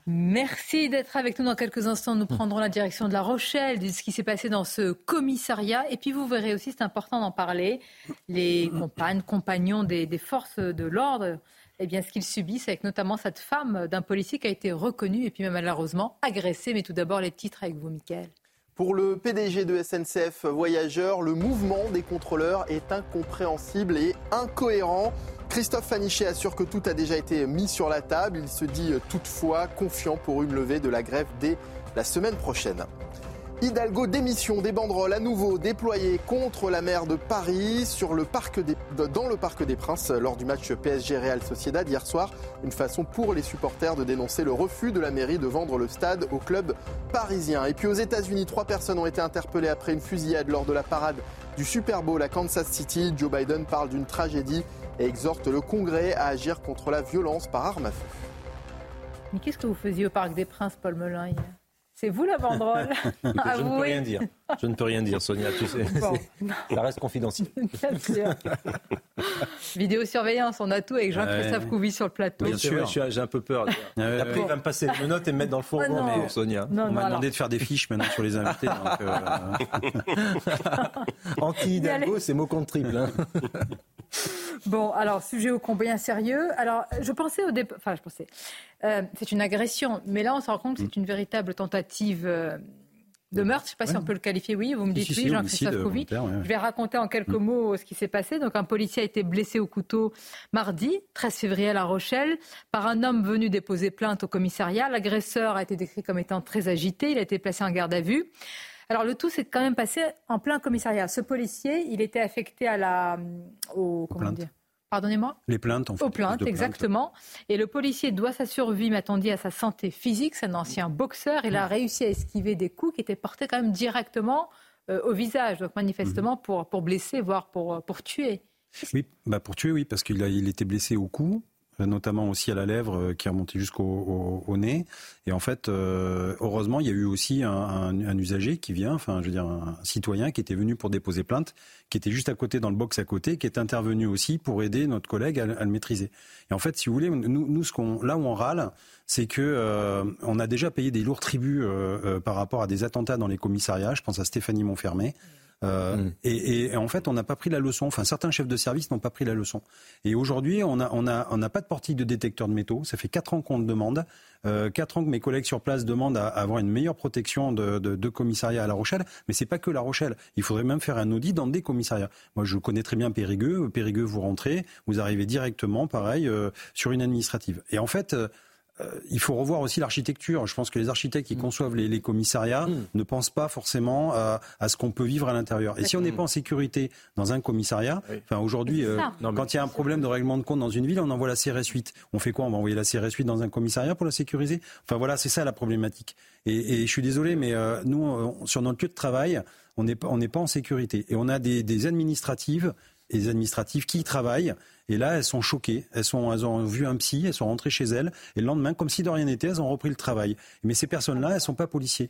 Speaker 1: Merci d'être avec nous dans quelques instants. Nous prendrons la direction de La Rochelle, de ce qui s'est passé dans ce commissariat. Et puis vous verrez aussi, c'est important d'en parler, les compagnes, compagnons des, des forces de l'ordre eh bien, ce qu'ils subissent, avec notamment cette femme d'un policier qui a été reconnue et puis même malheureusement agressée. Mais tout d'abord, les titres avec vous, Mickaël.
Speaker 2: Pour le PDG de SNCF Voyageurs, le mouvement des contrôleurs est incompréhensible et incohérent. Christophe Fanichet assure que tout a déjà été mis sur la table. Il se dit toutefois confiant pour une levée de la grève dès la semaine prochaine. Hidalgo démission des banderoles à nouveau déployées contre la maire de Paris sur le parc dans le Parc des Princes lors du match PSG Real Sociedad hier soir. Une façon pour les supporters de dénoncer le refus de la mairie de vendre le stade au club parisien. Et puis aux États-Unis, trois personnes ont été interpellées après une fusillade lors de la parade du Super Bowl à Kansas City. Joe Biden parle d'une tragédie et exhorte le Congrès à agir contre la violence par arme à feu.
Speaker 1: Mais qu'est-ce que vous faisiez au Parc des Princes, Paul Melun, c'est vous la banderole
Speaker 9: Je ne peux rien dire. Je ne peux rien dire, Sonia. Tu sais, ça reste confidentiel. Bien sûr.
Speaker 1: Vidéosurveillance, on a tout avec Jean-Christophe Couvi sur le plateau.
Speaker 9: Bien sûr, j'ai un peu peur. Après, il va me passer les notes et me mettre dans le fourgon, ah mais Sonia.
Speaker 25: on m'a demandé de faire des fiches maintenant sur les invités. Donc,
Speaker 9: euh... Anti-Hidalgo, c'est mot contre triple. Hein.
Speaker 1: Bon, alors, sujet au combien sérieux? Alors, je pensais au départ. Enfin, je pensais. Euh, c'est une agression, mais là, on se rend compte que c'est mm. une véritable tentative. Euh, de meurtre, je ne sais pas si on peut le qualifier, oui, vous me dites oui, Jean-Christophe Couvi. Je vais raconter en quelques mm. mots ce qui s'est passé. Donc un policier a été blessé au couteau mardi, 13 février à La Rochelle, par un homme venu déposer plainte au commissariat. L'agresseur a été décrit comme étant très agité, il a été placé en garde à vue. Alors le tout s'est quand même passé en plein commissariat. Ce policier, il était affecté à la, au, comment dire Pardonnez-moi
Speaker 25: Les plaintes, en fait.
Speaker 1: Aux plaintes, exactement. Et le policier doit sa survie, m'a-t-on dit, à sa santé physique. C'est un ancien boxeur. Il a réussi à esquiver des coups qui étaient portés quand même directement euh, au visage, donc manifestement mm-hmm. pour, pour blesser, voire pour, pour tuer.
Speaker 25: Oui, bah pour tuer, oui, parce qu'il il était blessé au cou, notamment aussi à la lèvre euh, qui est remontée jusqu'au au, nez. Et en fait, euh, heureusement, il y a eu aussi un, usager qui vient, enfin, je veux dire, un citoyen qui était venu pour déposer plainte, qui était juste à côté dans le box à côté, qui est intervenu aussi pour aider notre collègue à, le maîtriser. Et en fait, si vous voulez, nous, nous là où on râle, c'est que euh, on a déjà payé des lourds tributs par rapport à des attentats dans les commissariats. Je pense à Stéphanie Montfermé. Euh, mm. et, en fait, on n'a pas pris la leçon. Enfin, certains chefs de service n'ont pas pris la leçon. Et aujourd'hui, on n'a on a, on a pas de portique de détecteur de métaux. Ça fait quatre ans qu'on le demande. Euh, quatre ans que mes collègues sur place demandent à, avoir une meilleure protection de, de, commissariat à La Rochelle. Mais c'est pas que La Rochelle. Il faudrait même faire un audit dans des commissariats. Moi, je connais très bien Périgueux. Périgueux, vous rentrez, vous arrivez directement, pareil, euh, sur une administrative. Et en fait. Euh, il faut revoir aussi l'architecture. Je pense que les architectes qui mm. conçoivent les, commissariats mm. ne pensent pas forcément à, ce qu'on peut vivre à l'intérieur. Et si on n'est pas en sécurité dans un commissariat, enfin aujourd'hui, euh, quand il y a un problème de règlement de compte dans une ville, on envoie la CRS 8. On fait quoi? On va envoyer la CRS 8 dans un commissariat pour la sécuriser? Enfin voilà, c'est ça la problématique. Et, je suis désolé, mais euh, nous, sur notre lieu de travail, on n'est pas, pas en sécurité. Et on a des, des administratives et des administratives qui travaillent et là, elles sont choquées. Elles, sont, elles ont vu un psy, elles sont rentrées chez elles. Et le lendemain, comme si de rien n'était, elles ont repris le travail. Mais ces personnes-là, elles ne sont pas policiers.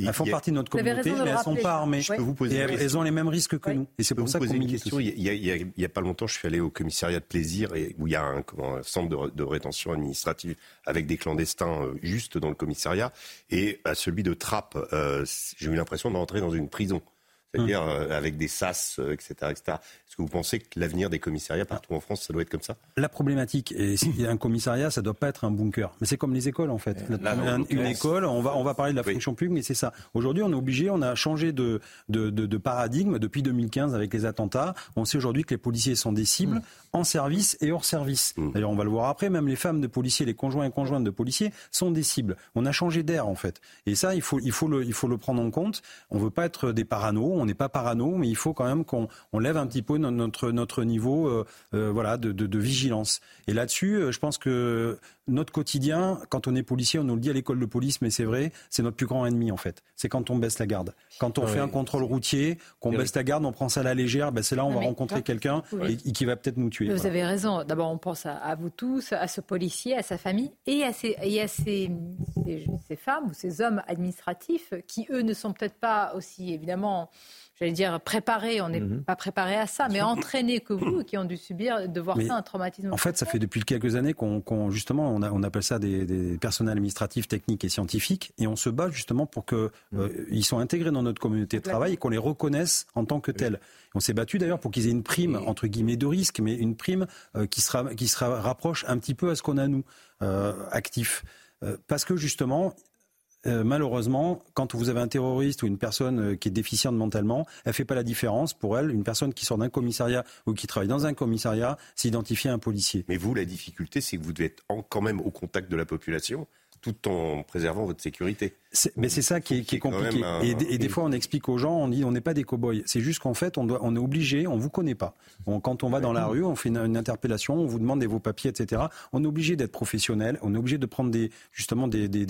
Speaker 25: Elles font partie de notre communauté, mais elles ne sont pas armées. Je peux vous poser et elles, ont les mêmes risques que nous. Et c'est pour ça qu'on une question.
Speaker 18: Il n'y a, pas longtemps, je suis allé au commissariat de plaisir et où il y a un, centre de, rétention administrative avec des clandestins euh, juste dans le commissariat. Et à celui de Trappes, euh, j'ai eu l'impression d'entrer dans une prison c'est-à-dire hum. euh, avec des sas, etc., euh, etc. Est-ce que vous pensez que l'avenir des commissariats partout en France, ça doit être comme ça
Speaker 25: La problématique, et s'il y a un commissariat, ça doit pas être un bunker. Mais c'est comme les écoles, en fait. une école, on va, on va parler de la fonction publique, mais c'est ça. Aujourd'hui, on est obligé, on a changé de, de, de, paradigme depuis 2015 avec les attentats. On sait aujourd'hui que les policiers sont des cibles hum. en service et hors service. Hum. D'ailleurs, on va le voir après, même les femmes de policiers, les conjoints et conjointes de policiers sont des cibles. On a changé d'air, en fait. Et ça, il faut, il faut, le, il faut le prendre en compte. On veut pas être des parano on n'est pas parano, mais il faut quand même qu'on lève un petit peu notre, notre niveau euh, euh, voilà, de, de, vigilance. Et là-dessus, euh, je pense que notre quotidien, quand on est policier, on nous le dit à l'école de police, mais c'est vrai, c'est notre plus grand ennemi en fait. C'est quand on baisse la garde. Quand on fait un contrôle routier, qu'on baisse la garde, on prend ça à la légère, ben c'est là on va rencontrer quelqu'un qui va peut-être nous tuer.
Speaker 1: Vous avez raison. D'abord, on pense à, vous tous, à ce policier, à sa famille et à ces, et à ces, ces, femmes ou ces hommes administratifs qui, eux, ne sont peut-être pas aussi évidemment j'allais dire, préparés, on n'est
Speaker 25: Mhm.
Speaker 1: pas préparé à ça, mais entraînés que vous, qui ont dû subir, de voir
Speaker 25: Mais
Speaker 1: ça, un traumatisme.
Speaker 25: En fait, ça fait depuis quelques années qu'on, justement, on, a- on appelle ça des, des personnels administratifs, techniques et scientifiques, et on se bat justement pour que euh, ils soient intégrés dans notre communauté de travail et qu'on les reconnaisse en tant que tels. On s'est battu d'ailleurs pour qu'ils aient une prime entre guillemets de risque, mais une prime euh, qui sera qui sera rapproche un petit peu à ce qu'on a nous euh, actifs, Euh, parce que justement. Euh, malheureusement, quand vous avez un terroriste ou une personne euh, qui est déficiente mentalement, elle fait pas la différence pour elle. Une personne qui sort d'un commissariat ou qui travaille dans un commissariat s'identifier à un policier.
Speaker 18: Mais vous, la difficulté, c'est que vous devez être quand même au contact de la population tout en préservant votre sécurité.
Speaker 25: Mais c'est ça qui est, qui est
Speaker 18: quand
Speaker 25: compliqué.
Speaker 18: un-
Speaker 25: Et, des- et des fois, on explique aux gens, on dit, on n'est pas des cow-boys. C'est juste qu'en fait, on, doit, on est obligé, on vous connaît pas. On- quand on va dans la rue, on fait une, une interpellation, on vous demande vos papiers, etc. On est obligé d'être professionnel. On est obligé de prendre des, justement des, des,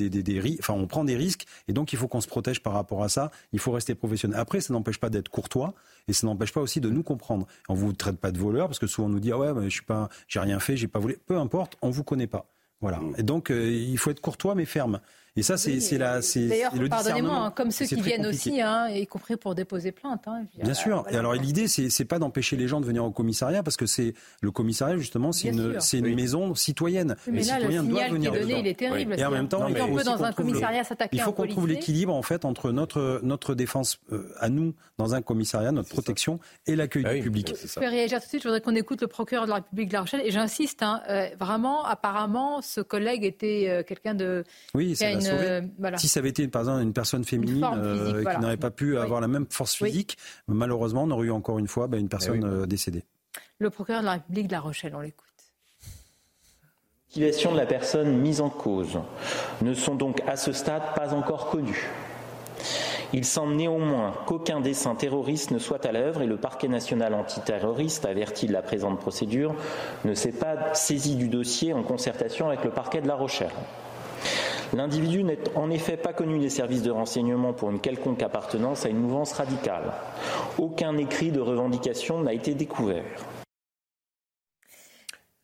Speaker 25: Enfin, on prend des risques. Et donc, il faut qu'on se protège par rapport à ça. Il faut rester professionnel. Après, ça n'empêche pas d'être courtois. Et ça n'empêche pas aussi de nous comprendre. On vous traite pas de voleur parce que souvent on nous dit, ah ouais, mais je suis pas, j'ai rien fait, j'ai pas volé. Peu importe, on vous connaît pas. Voilà. Et donc, euh, il faut être courtois mais ferme. Et ça, c'est c'est la, c'est
Speaker 1: D'ailleurs, pardonnez-moi,
Speaker 25: discernement.
Speaker 1: hein, comme ceux qui viennent
Speaker 25: compliqué.
Speaker 1: aussi, hein, y compris pour déposer plainte. hein, dire,
Speaker 25: Bien sûr.
Speaker 1: voilà.
Speaker 25: Et alors l'idée, c'est pas d'empêcher les gens de venir au commissariat parce que c'est le commissariat justement, c'est une,
Speaker 1: sûr.
Speaker 25: c'est une maison citoyenne.
Speaker 1: Oui, mais
Speaker 25: les
Speaker 1: là, le
Speaker 25: citoyens doivent
Speaker 1: signal qui est
Speaker 25: venir
Speaker 1: donné, il est terrible.
Speaker 25: Et en même temps,
Speaker 1: on peut dans un commissariat s'attaquer
Speaker 25: Il faut qu'on trouve l'équilibre en fait entre notre notre défense euh, à nous dans un commissariat, notre protection et l'accueil du public.
Speaker 1: Je peux réagir tout de suite. Je voudrais qu'on écoute le procureur de la République de La Rochelle. Et j'insiste, euh, vraiment, apparemment, ce collègue était euh, quelqu'un de.
Speaker 25: Oui, sauvé.
Speaker 1: euh, voilà.
Speaker 25: Si ça avait été par exemple une personne féminine euh,
Speaker 1: voilà.
Speaker 25: qui n'aurait pas pu avoir la même force
Speaker 1: Oui.
Speaker 25: physique, malheureusement, on aurait eu encore une fois bah, une personne euh, décédée.
Speaker 1: Le procureur de la République de La Rochelle, on l'écoute.
Speaker 26: motivations de la personne mise en cause ne sont donc à ce stade pas encore connues. Il semble néanmoins qu'aucun dessein terroriste ne soit à l'œuvre et le parquet national antiterroriste, averti de la présente procédure, ne s'est pas saisi du dossier en concertation avec le parquet de La Rochelle. L'individu n'est en effet pas connu des services de renseignement pour une quelconque appartenance à une mouvance radicale. Aucun écrit de revendication n'a été découvert.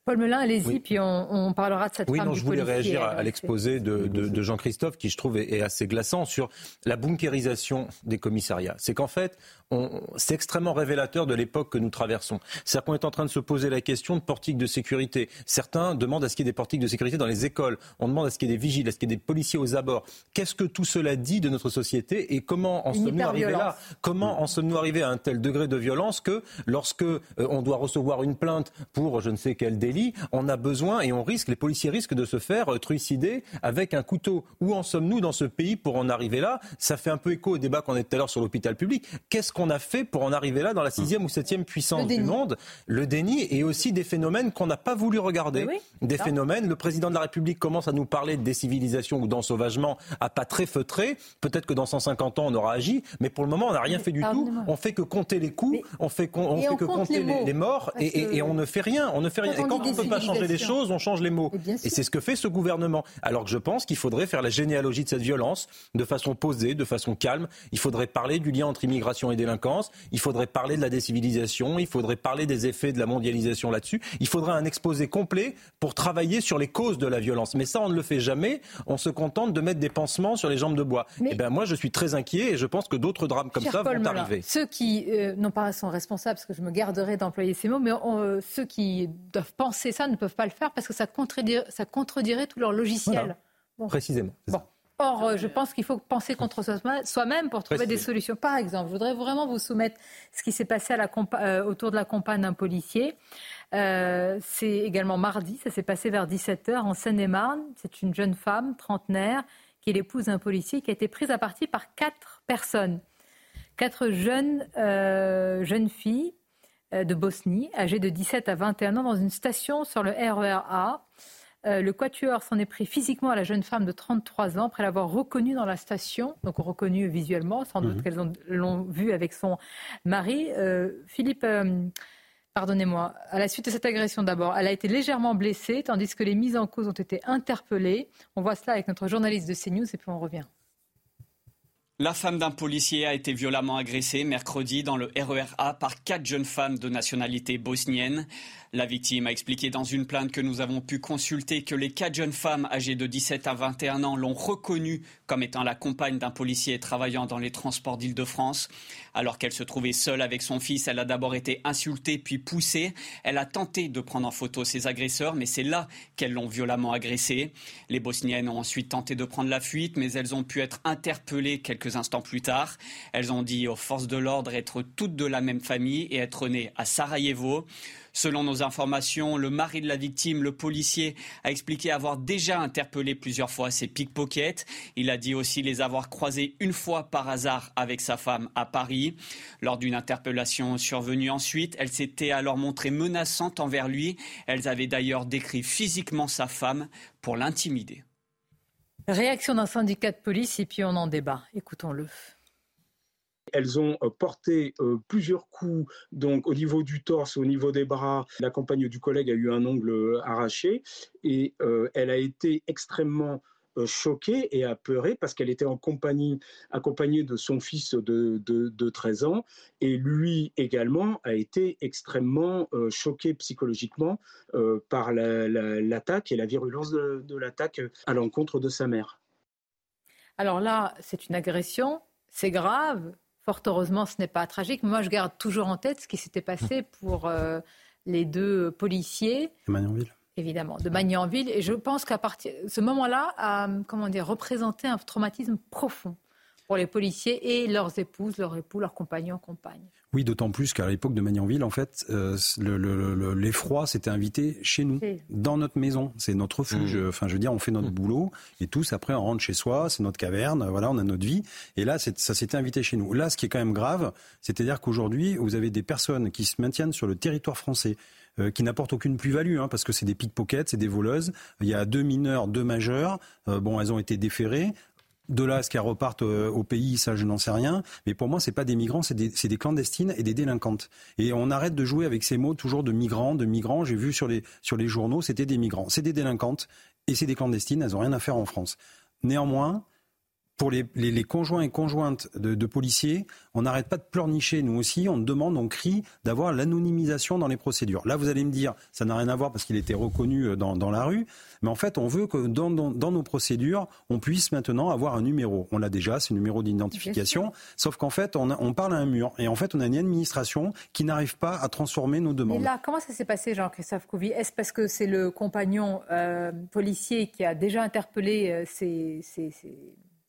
Speaker 1: Paul Melun, allez-y, puis on, on parlera de cette
Speaker 9: Oui,
Speaker 1: femme
Speaker 9: non,
Speaker 1: du
Speaker 9: je voulais
Speaker 1: policier,
Speaker 9: réagir à,
Speaker 1: euh,
Speaker 9: à l'exposé de, de- de Jean-Christophe, qui je trouve est, est assez glaçant sur la bunkérisation des commissariats. C'est qu'en fait, c'est extrêmement révélateur de l'époque que nous traversons. C'est-à-dire qu'on est en train de se poser la question de portiques de sécurité. Certains demandent à ce qu'il y ait des portiques de sécurité dans les écoles. On demande à ce qu'il y ait des vigiles, à ce qu'il y ait des policiers aux abords. Qu'est-ce que tout cela dit de notre société et comment en sommes-nous arrivés là? Comment en sommes-nous arrivés à un tel degré de violence que lorsque euh, on doit recevoir une plainte pour je ne sais quel délit, on a besoin et on risque, les policiers risquent de se faire euh, trucider avec un couteau. Où en sommes-nous dans ce pays pour en arriver là? Ça fait un peu écho au débat qu'on a tout à l'heure sur l'hôpital public. Qu'est-ce qu'on a fait pour en arriver là dans la sixième ou septième puissance du monde Le déni et aussi des phénomènes qu'on n'a pas voulu regarder. des
Speaker 1: ça.
Speaker 9: phénomènes. Le président de la République commence à nous parler de décivilisation ou d'ensauvagement à pas très feutré. Peut-être que dans 150 ans on aura agi, mais pour le moment on n'a rien fait du tout. On fait que compter les coups, on fait, on
Speaker 1: Et
Speaker 9: fait
Speaker 1: on
Speaker 9: que
Speaker 1: compte
Speaker 9: compter
Speaker 1: les
Speaker 9: les,
Speaker 1: mots.
Speaker 9: les morts et, et- et on ne fait rien. On ne fait rien.
Speaker 1: quand
Speaker 9: Et quand on ne peut pas changer les choses, on change les mots.
Speaker 1: sûr.
Speaker 9: Et c'est ce que fait ce gouvernement. Alors que je pense qu'il faudrait faire la généalogie de cette violence de façon posée, de façon calme. Il faudrait parler du lien entre immigration et délinquance. Il faudrait parler de la décivilisation. Il faudrait parler des effets de la mondialisation là-dessus. Il faudrait un exposé complet pour travailler sur les causes de la violence. Mais ça, on ne le fait jamais. On se contente de mettre des pansements sur les jambes de bois.
Speaker 1: Mais-
Speaker 9: Et ben moi, je suis très inquiet et je pense que d'autres drames comme
Speaker 1: Cher
Speaker 9: ça
Speaker 1: Paul
Speaker 9: vont
Speaker 1: Melun,
Speaker 9: arriver.
Speaker 1: Ceux qui, euh, non pas sont responsables, parce que je me garderai d'employer ces mots, mais euh, ceux qui doivent penser ça ne peuvent pas le faire parce que ça contredirait, ça contredirait tout leur logiciel.
Speaker 9: Voilà.
Speaker 1: Bon.
Speaker 9: Précisément. ça.
Speaker 1: Or, euh, je pense qu'il faut penser contre soi- soi-même pour trouver des solutions. Par exemple, je voudrais vraiment vous soumettre ce qui s'est passé à la compa- euh, autour de la compagne d'un policier. Euh, c'est également mardi, ça s'est passé vers 17h en Seine-et-Marne. C'est une jeune femme, trentenaire, qui est l'épouse d'un policier qui a été prise à partie par quatre personnes. Quatre jeunes, euh, jeunes filles euh, de Bosnie, âgées de 17 à 21 ans, dans une station sur le RER A. Euh, le quatuor s'en est pris physiquement à la jeune femme de 33 ans après l'avoir reconnue dans la station, donc reconnue visuellement, sans doute
Speaker 27: Mhm.
Speaker 1: qu'elles ont- l'ont vue avec son mari. Euh, Philippe, euh, pardonnez-moi, à la suite de cette agression d'abord, elle a été légèrement blessée, tandis que les mises en cause ont été interpellées. On voit cela avec notre journaliste de CNews et puis on revient.
Speaker 27: La femme d'un policier a été violemment agressée mercredi dans le RER A par quatre jeunes femmes de nationalité bosnienne. La victime a expliqué dans une plainte que nous avons pu consulter que les quatre jeunes femmes âgées de 17 à 21 ans l'ont reconnue comme étant la compagne d'un policier travaillant dans les transports d'Île-de-France. Alors qu'elle se trouvait seule avec son fils, elle a d'abord été insultée puis poussée. Elle a tenté de prendre en photo ses agresseurs, mais c'est là qu'elles l'ont violemment agressée. Les Bosniennes ont ensuite tenté de prendre la fuite, mais elles ont pu être interpellées quelques instants plus tard. Elles ont dit aux forces de l'ordre être toutes de la même famille et être nées à Sarajevo. Selon nos informations, le mari de la victime, le policier, a expliqué avoir déjà interpellé plusieurs fois ces pickpockets. Il a dit aussi les avoir croisés une fois par hasard avec sa femme à Paris. Lors d'une interpellation survenue ensuite, elle s'était alors montrée menaçante envers lui. Elles avaient d'ailleurs décrit physiquement sa femme pour l'intimider.
Speaker 1: Réaction d'un syndicat de police et puis on en débat. Écoutons-le.
Speaker 28: Elles ont euh, porté euh, plusieurs coups, donc au niveau du torse, au niveau des bras. La compagne du collègue a eu un ongle euh, arraché et elle a été extrêmement choquée et apeurée parce qu'elle était en compagnie, accompagnée de son fils de, 13 ans et lui également a été extrêmement choqué psychologiquement par l'attaque et la virulence de l'attaque à l'encontre de sa mère.
Speaker 1: Alors là, c'est une agression, c'est grave, Fort heureusement, ce n'est pas tragique. Moi, je garde toujours en tête ce qui s'était passé pour euh, les deux policiers.
Speaker 25: De Magnanville.
Speaker 1: Évidemment, de Magnanville. Et je pense qu'à partir de ce moment-là, a comment dire, représenté un traumatisme profond pour les policiers et leurs épouses, leurs époux, leurs compagnons, compagnes.
Speaker 25: Oui, d'autant plus qu'à l'époque de Magnanville, en fait, euh, l'effroi s'était invité chez nous, dans notre maison. C'est notre refuge. Mmh. Enfin, je veux dire, on fait notre mmh. boulot et tous, après, on rentre chez soi, c'est notre caverne, voilà, on a notre vie. Et là, ça s'était invité chez nous. Là, ce qui est quand même grave, c'est-à-dire qu'aujourd'hui, vous avez des personnes qui se maintiennent sur le territoire français, euh, qui n'apportent aucune plus-value, hein, parce que c'est des pickpockets, c'est des voleuses. Il y a deux mineurs, deux majeurs. Euh, bon, elles ont été déférées. De là à ce qu'elles repartent euh, au pays, ça je n'en sais rien. Mais pour moi, c'est pas des migrants, c'est des, des, clandestines et des délinquantes. Et on arrête de jouer avec ces mots toujours de migrants, de migrants. J'ai vu sur les, sur les journaux, c'était des migrants. C'est des délinquantes et c'est des clandestines, elles n'ont rien à faire en France. Néanmoins, pour les, conjoints et conjointes de, policiers, on n'arrête pas de pleurnicher, nous aussi, on demande, on crie d'avoir l'anonymisation dans les procédures. Là, vous allez me dire, ça n'a rien à voir parce qu'il était reconnu euh, dans, la rue, mais en fait, on veut que dans, nos procédures, on puisse maintenant avoir un numéro. On l'a déjà, c'est le numéro d'identification, sauf qu'en fait, on, parle à un mur, et en fait, on a une administration qui n'arrive pas à transformer nos demandes.
Speaker 1: Et là, comment ça s'est passé, Jean-Christophe Couvi? Est-ce parce que c'est le compagnon euh, policier qui a déjà interpellé euh,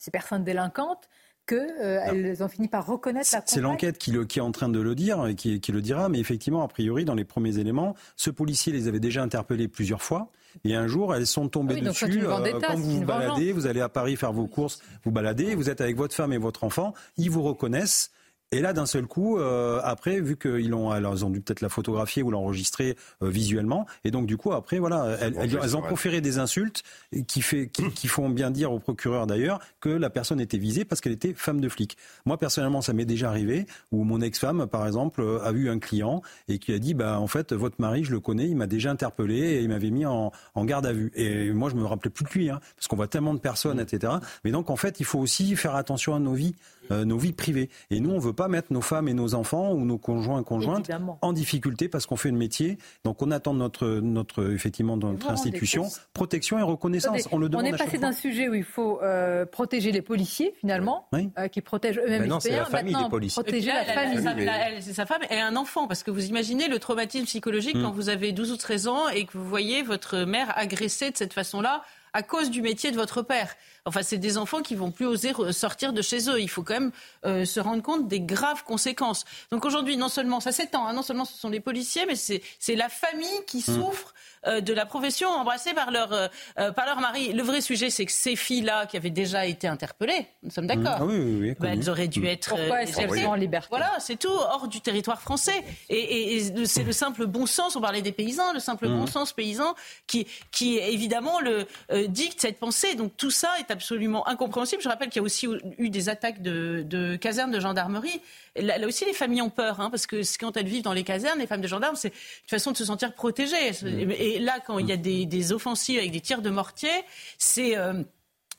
Speaker 1: ces personnes délinquantes qu'elles euh, ont fini par reconnaître la
Speaker 25: C'est l'enquête qui, qui, est en train de le dire et qui, le dira, mais effectivement, a priori, dans les premiers éléments, ce policier les avait déjà interpellés plusieurs fois. Et un jour, elles sont tombées ah dessus.
Speaker 1: Euh,
Speaker 25: quand vous vous baladez, vous allez à Paris faire vos courses, vous baladez, vous êtes avec votre femme et votre enfant, ils vous reconnaissent. Et là, d'un seul coup, euh, après, vu qu'ils ont, alors, ils ont dû peut-être la photographier ou l'enregistrer euh, visuellement, et donc du coup, après, voilà, elles, elles, ont proféré des insultes qui, fait, qui, font bien dire au procureur d'ailleurs que la personne était visée parce qu'elle était femme de flic. Moi, personnellement, ça m'est déjà arrivé où mon ex-femme, par exemple, euh, a vu un client et qui a dit, bah, en fait, votre mari, je le connais, il m'a déjà interpellé et il m'avait mis en, en, garde à vue. Et moi, je me rappelais plus de lui, hein, parce qu'on voit tellement de personnes, etc. Mais donc, en fait, il faut aussi faire attention à nos vies. Euh, nos vies privées. Et nous, on ne veut pas mettre nos femmes et nos enfants ou nos conjoints conjointes en difficulté parce qu'on fait le métier. Donc on attend notre, notre effectivement notre institution protection et reconnaissance.
Speaker 1: on le demande. On est passé d'un sujet où il faut euh, protéger les policiers finalement, euh, qui protègent eux-mêmes.
Speaker 9: non, c'est la famille des policiers.
Speaker 1: Protéger la famille.
Speaker 16: C'est sa femme et un enfant parce que vous imaginez le traumatisme psychologique hmm. quand vous avez 12 ou 13 ans et que vous voyez votre mère agressée de cette façon-là à cause du métier de votre père. Enfin, c'est des enfants qui vont plus oser sortir de chez eux. Il faut quand même euh, se rendre compte des graves conséquences. Donc aujourd'hui, non seulement ça s'étend, hein, non seulement ce sont les policiers, mais c'est la famille qui mmh. souffre euh, de la profession embrassée par leur, euh, par leur mari. Le vrai sujet, c'est que ces filles-là, qui avaient déjà été interpellées, nous sommes d'accord,
Speaker 25: ah oui, oui,
Speaker 16: ben, elles auraient dû être
Speaker 1: Pourquoi elles en liberté?
Speaker 16: Voilà, c'est tout, hors du territoire français. Et, et, c'est le simple bon sens, on parlait des paysans, le simple bon sens paysan qui, qui évidemment le, dicte cette pensée. Donc tout ça est absolument incompréhensible. Je rappelle qu'il y a aussi eu des attaques de, de casernes de gendarmerie Là, aussi, les familles ont peur, hein, parce que quand elles vivent dans les casernes, les femmes de gendarmes, c'est une façon de se sentir protégées. Mm. Et là, quand il y a des, offensives avec des tirs de mortier, c'est... Euh,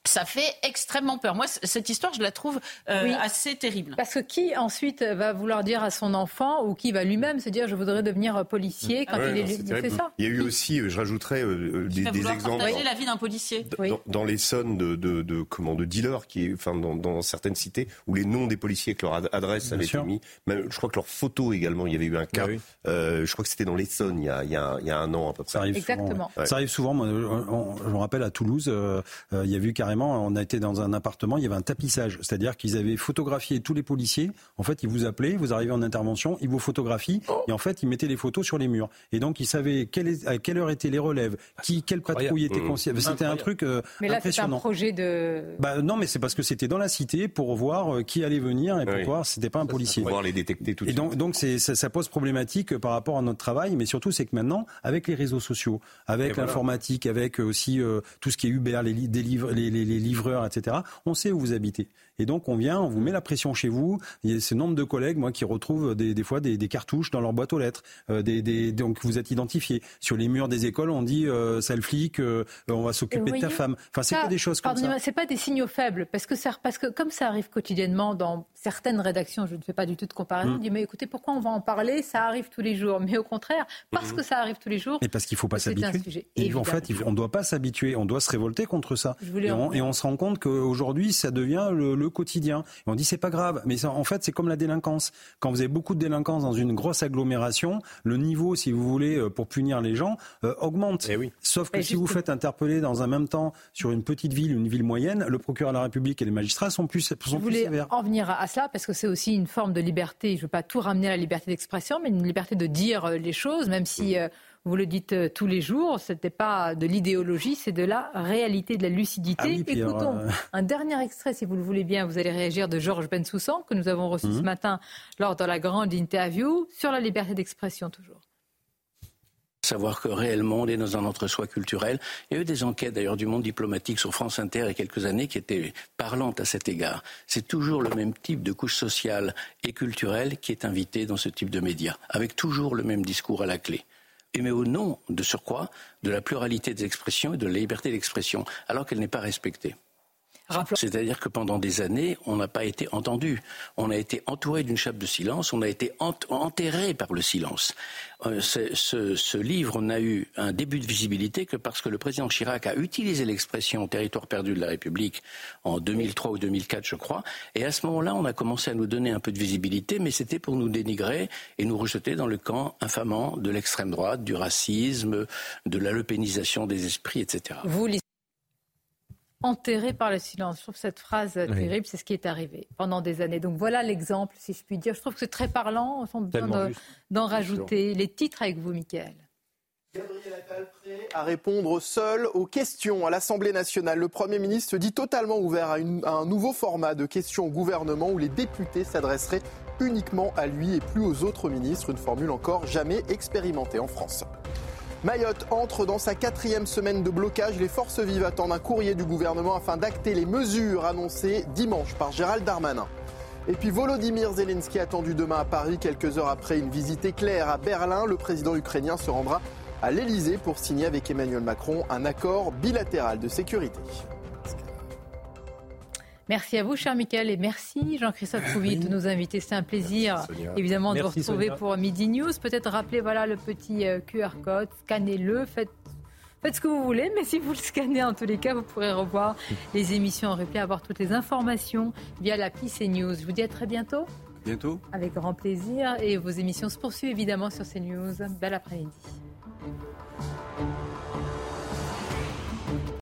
Speaker 16: ça fait extrêmement peur. Moi, cette histoire, je la trouve euh, assez terrible.
Speaker 1: Parce que qui ensuite va vouloir dire à son enfant ou qui va lui-même se dire je voudrais devenir policier quand il est,
Speaker 18: c'est ça. Il y a eu aussi, je rajouterais euh, des, des exemples.
Speaker 16: Partager la vie d'un policier.
Speaker 18: Dans, dans, les zones de, de, de, comment, de dealers, qui, enfin, dans, dans, certaines cités où les noms des policiers que leur adresse avait été mis, même, je crois que leur photo également, il y avait eu un cas. Ah euh, je crois que c'était dans l'Essonne il, y a, il, y a, il y a un an à peu près.
Speaker 25: Ça arrive
Speaker 1: Exactement.
Speaker 25: Souvent, Ça arrive souvent. Moi, je me rappelle à Toulouse, il y a eu carrément on a été dans un appartement, il y avait un tapissage, c'est-à-dire qu'ils avaient photographié tous les policiers. En fait, ils vous appelaient, vous arrivez en intervention, ils vous photographient et en fait, ils mettaient les photos sur les murs. Et donc, ils savaient à quelle heure étaient les relèves, qui, quelle patrouille était concernée. C'était un truc euh,
Speaker 1: mais là,
Speaker 25: c'est un
Speaker 1: projet de.
Speaker 25: Bah, non, mais c'est parce que c'était dans la cité pour voir euh, qui allait venir et pour voir c'était pas un policier.
Speaker 18: Pour pouvoir les détecter tout de
Speaker 25: Et donc, donc ça, ça, pose problématique par rapport à notre travail, mais surtout c'est que maintenant, avec les réseaux sociaux, avec l'informatique, avec aussi euh, tout ce qui est Uber, les, les, les livreurs, etc on sait où vous habitez. Et donc on vient, on vous met la pression chez vous. Il y a ce nombre de collègues, moi, qui retrouvent des, fois des, cartouches dans leur boîte aux lettres. Euh, des, donc vous êtes identifié. Sur les murs des écoles, on dit euh, sale flic, euh, on va s'occuper de ta femme. Enfin, c'est pas des choses comme ça.
Speaker 1: C'est pas des signaux faibles, parce que, ça, parce que comme ça arrive quotidiennement dans certaines rédactions, je ne fais pas du tout de comparaison, on mm. dit mais écoutez, pourquoi on va en parler? Ça arrive tous les jours. Mais au contraire, parce mm. que ça arrive tous les jours.
Speaker 25: Et parce qu'il ne faut pas s'habituer. Et en fait, on ne doit pas s'habituer, on doit se révolter contre ça. Et on, et on, se rend compte qu'aujourd'hui, ça devient le, quotidien. on dit c'est pas grave, mais en fait c'est comme la délinquance. Quand vous avez beaucoup de délinquance dans une grosse agglomération, le niveau, si vous voulez, euh, pour punir les gens, euh, augmente.
Speaker 18: Eh oui.
Speaker 25: Sauf que si vous faites interpeller dans un même temps sur une petite ville, une ville moyenne, le procureur de la République et les magistrats sont plus, sont
Speaker 1: je voulais en venir à, cela parce que c'est aussi une forme de liberté. Je ne veux pas tout ramener à la liberté d'expression, mais une liberté de dire euh, les choses, même si vous le dites euh, tous les jours, ce n'était pas de l'idéologie, c'est de la réalité, de la lucidité. Ah Écoutons euh, un dernier extrait, si vous le voulez bien, vous allez réagir de Georges Bensoussan, que nous avons reçu ce mhm. matin lors de la grande interview sur la liberté d'expression toujours
Speaker 19: savoir que réellement on est dans un entre-soi culturel. Il y a eu des enquêtes d'ailleurs du monde diplomatique sur France Inter il y a quelques années qui étaient parlantes à cet égard. C'est toujours le même type de couche sociale et culturelle qui est invité dans ce type de médias, avec toujours le même discours à la clé mais au nom de surcroît de la pluralité des expressions et de la liberté d'expression, alors qu'elle n'est pas respectée. C'est-à-dire que pendant des années, on n'a pas été entendu. On a été entouré d'une chape de silence, on a été enterré par le silence. Euh, ce, livre n'a eu un début de visibilité que parce que le président Chirac a utilisé l'expression territoire perdu de la République en 2003 ou 2004, je crois. Et à ce moment-là, on a commencé à nous donner un peu de visibilité, mais c'était pour nous dénigrer et nous rejeter dans le camp infamant de l'extrême droite, du racisme, de la lepénisation des esprits, etc
Speaker 1: enterré par le silence. Je trouve cette phrase terrible, c'est ce qui est arrivé pendant des années. Donc voilà l'exemple, si je puis dire. Je trouve que c'est très parlant, on besoin d'en rajouter. Les titres avec vous, Michael.
Speaker 2: Gabriel Attal prêt à répondre seul aux questions à l'Assemblée nationale. Le Premier ministre dit totalement ouvert à, à un nouveau format de questions au gouvernement où les députés s'adresseraient uniquement à lui et plus aux autres ministres, une formule encore jamais expérimentée en France. Mayotte entre dans sa quatrième semaine de blocage. Les forces vives attendent un courrier du gouvernement afin d'acter les mesures annoncées dimanche par Gérald Darmanin. Et puis Volodymyr Zelensky attendu demain à Paris, quelques heures après une visite éclair à Berlin. Le président ukrainien se rendra à l'Elysée pour signer avec Emmanuel Macron un accord bilatéral de sécurité.
Speaker 1: Merci à vous, cher Michael, et merci Jean-Christophe Couvi de nous inviter. C'est un plaisir, évidemment, de vous retrouver pour Midi News. Peut-être rappeler voilà, le petit euh, QR code, scannez-le, faites Faites ce que vous voulez, mais si vous le scannez, en tous les cas, vous pourrez revoir les émissions en replay, avoir toutes les informations via l'appli CNews. Je vous dis à très bientôt.
Speaker 10: Bientôt.
Speaker 1: Avec grand plaisir. Et vos émissions se poursuivent évidemment sur CNews. Bel après-midi.